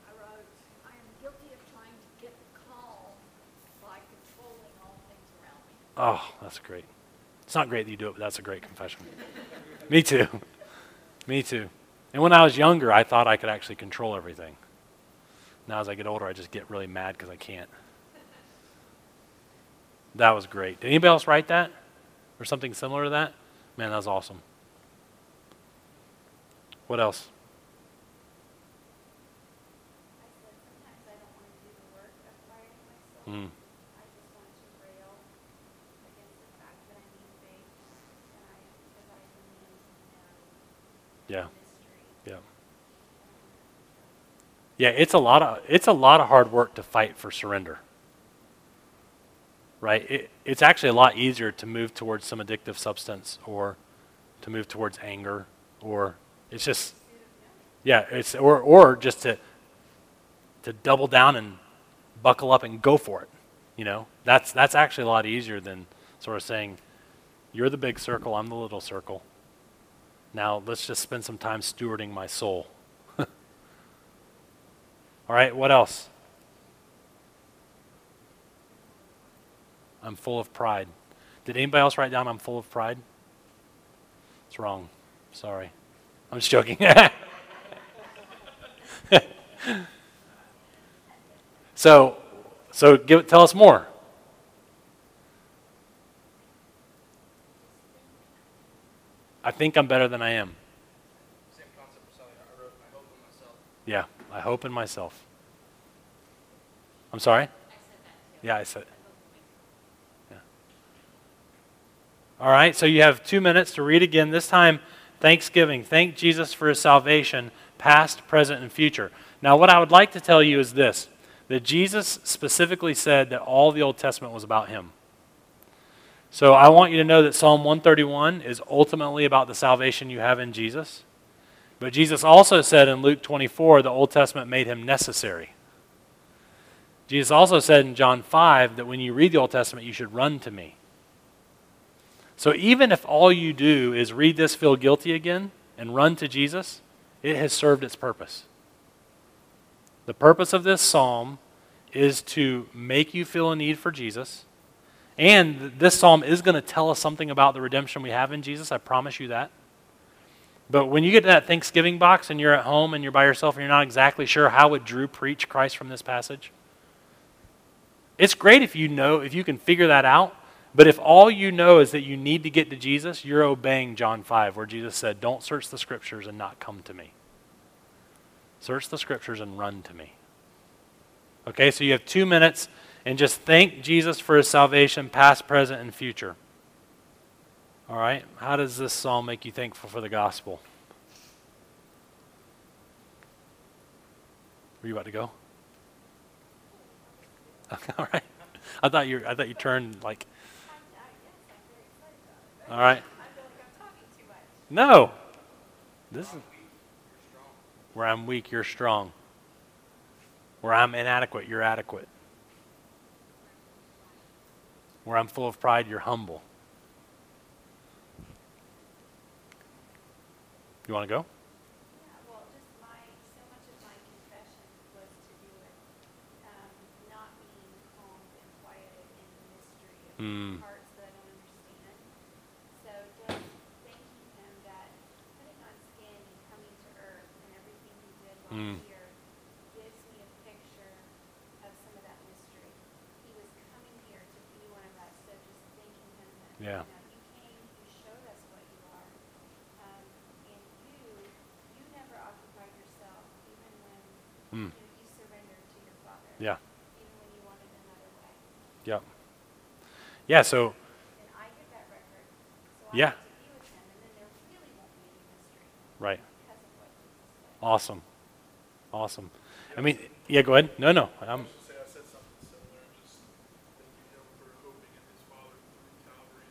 [SPEAKER 3] I wrote, I am guilty of trying to get calm by controlling all things around me.
[SPEAKER 1] Oh, that's great. It's not great that you do it, but that's a great confession. me too. Me too. And when I was younger, I thought I could actually control everything. Now, as I get older, I just get really mad because I can't. That was great. Did anybody else write that? Or something similar to that? Man, that's awesome. What else?
[SPEAKER 2] I said, sometimes I don't want to do the work of quieting myself.
[SPEAKER 1] Mm.
[SPEAKER 2] I just want to rail against the fact that I need faith and I, because I believe in
[SPEAKER 1] Yeah. Yeah. Yeah, it's a lot of it's a lot of hard work to fight for surrender. Right? It, it's actually a lot easier to move towards some addictive substance or to move towards anger or it's just yeah, it's or or just to to double down and buckle up and go for it. You know? That's that's actually a lot easier than sort of saying you're the big circle, I'm the little circle. Now let's just spend some time stewarding my soul. All right, what else? I'm full of pride. Did anybody else write down I'm full of pride? It's wrong. Sorry. I'm just joking. so, so give, tell us more. I think I'm better than I am.
[SPEAKER 4] Same concept for Sally. I wrote, I hope in myself.
[SPEAKER 1] Yeah, I hope in myself. I'm sorry? Yeah, I said. Yeah. All right, so you have two minutes to read again. This time, Thanksgiving. Thank Jesus for his salvation, past, present, and future. Now, what I would like to tell you is this that Jesus specifically said that all the Old Testament was about him. So I want you to know that Psalm 131 is ultimately about the salvation you have in Jesus. But Jesus also said in Luke 24 the Old Testament made him necessary. Jesus also said in John 5 that when you read the Old Testament, you should run to me. So even if all you do is read this, feel guilty again, and run to Jesus, it has served its purpose. The purpose of this psalm is to make you feel a need for Jesus. And this psalm is going to tell us something about the redemption we have in Jesus. I promise you that. But when you get to that Thanksgiving box and you're at home and you're by yourself and you're not exactly sure how would Drew preach Christ from this passage, it's great if you know, if you can figure that out. But if all you know is that you need to get to Jesus, you're obeying John 5, where Jesus said, Don't search the scriptures and not come to me. Search the scriptures and run to me. Okay, so you have two minutes and just thank Jesus for his salvation, past, present, and future. All right, how does this psalm make you thankful for the gospel? Were you about to go? All right. I thought you I thought you turned like All right. No. This is where I'm weak, you're strong. Where I'm inadequate, you're adequate. Where I'm full of pride, you're humble. You want to go?
[SPEAKER 2] Yeah, well, just my, so much of my confession was to do with, um, not being calmed and quieted in the mystery of
[SPEAKER 1] Mm.
[SPEAKER 2] parts that I don't understand. So just thanking him that putting on skin and coming to earth and everything he did while
[SPEAKER 1] Mm.
[SPEAKER 2] here gives me a picture of some of that mystery. He was coming here to be one of us, so just thanking him that, you
[SPEAKER 1] Yeah.
[SPEAKER 2] know, you came, you showed us what you are. Um, and you, you never occupied yourself, even when,
[SPEAKER 1] Mm.
[SPEAKER 2] you know, you surrendered to your Father.
[SPEAKER 1] Yeah.
[SPEAKER 2] Even when you wanted another way.
[SPEAKER 1] Yep. Yeah, so
[SPEAKER 2] And I get that record, so I
[SPEAKER 1] Yeah.
[SPEAKER 2] get to be with him, and then there really won't be any mystery
[SPEAKER 1] right.
[SPEAKER 2] because of what Jesus did.
[SPEAKER 1] Awesome. Awesome. I mean, yeah, go ahead. No, no.
[SPEAKER 5] I
[SPEAKER 1] I'm,
[SPEAKER 5] was just say I said something similar, just thanking him for hoping in his Father through Calvary.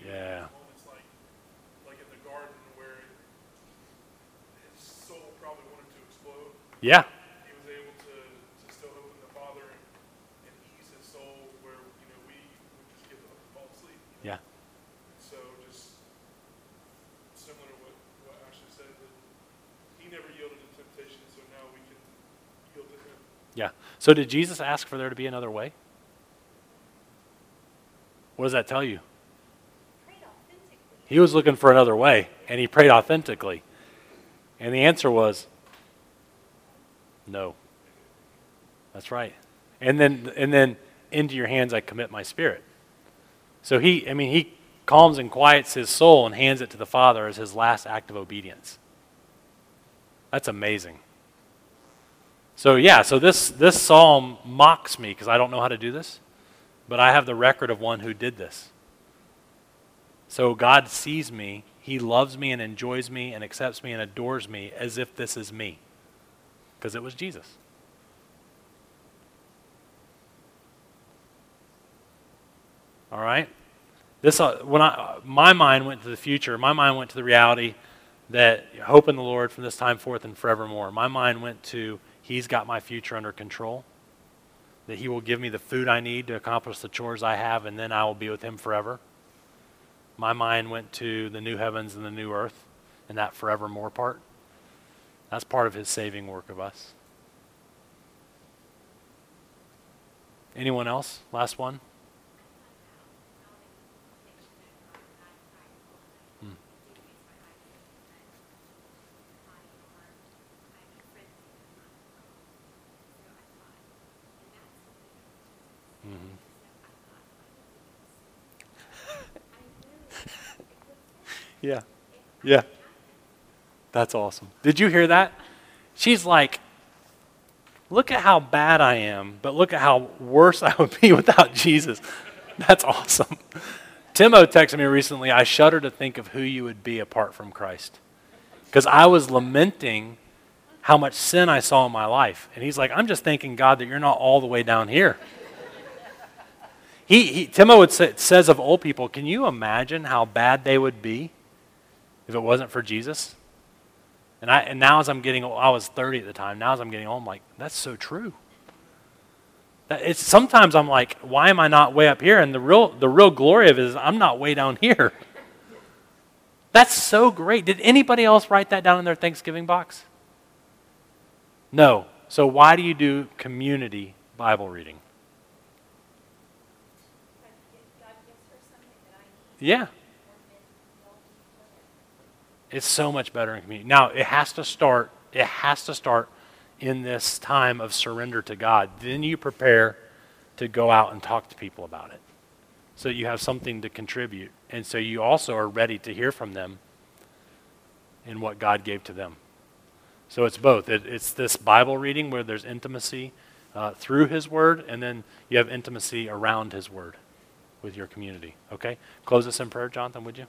[SPEAKER 5] Even in
[SPEAKER 1] Yeah.
[SPEAKER 5] those Moments like, like in the garden where his soul probably wanted to explode.
[SPEAKER 1] yeah.
[SPEAKER 5] He was able to, to still hope in the Father and, and ease his soul where, you know, we would just give up and fall asleep. you know?
[SPEAKER 1] Yeah.
[SPEAKER 5] So just similar to what, what Ashley said, that he never yielded to temptation, so now we can yield to him.
[SPEAKER 1] Yeah. So did Jesus ask for there to be another way? What does that tell you? He was looking for another way, and he prayed authentically. And the answer was no. That's right. And then and then into your hands I commit my spirit. So he I mean he calms and quiets his soul and hands it to the Father as his last act of obedience. That's amazing. So yeah, so this this psalm mocks me because I don't know how to do this, but I have the record of one who did this. So God sees me, He loves me and enjoys me and accepts me and adores me as if this is me. Because it was Jesus. All right? This uh, when I my mind went to the future, my mind went to the reality that hope in the Lord from this time forth and forevermore. My mind went to He's got my future under control. That He will give me the food I need to accomplish the chores I have, and then I will be with Him forever my mind went to the new heavens and the new earth and that forevermore part. That's part of his saving work of us. Anyone else? Last one? Yeah. Yeah. That's awesome. Did you hear that? She's like, look at how bad I am, but look at how worse I would be without Jesus. That's awesome. Timo texted me recently, I shudder to think of who you would be apart from Christ. Because I was lamenting how much sin I saw in my life. And he's like, I'm just thanking God that you're not all the way down here. He, he, Timo would say, says of old people, can you imagine how bad they would be if it wasn't for Jesus? And, I, and now as I'm getting old, I was 30 at the time, now as I'm getting old, I'm like, that's so true. That it's, sometimes I'm like, why am I not way up here? And the real, the real glory of it is I'm not way down here. That's so great. Did anybody else write that down in their Thanksgiving box? No. So why do you do community Bible reading?
[SPEAKER 2] God gives her something that I need
[SPEAKER 1] Yeah.
[SPEAKER 2] more men, more people.
[SPEAKER 1] It's so much better in community. Now, it has to start, it has to start in this time of surrender to God. Then you prepare to go out and talk to people about it. So you have something to contribute. And so you also are ready to hear from them in what God gave to them. So it's both. It, it's this Bible reading where there's intimacy uh, through His Word, and then you have intimacy around His Word with your community. Okay? Close us in prayer, Jonathan, would you?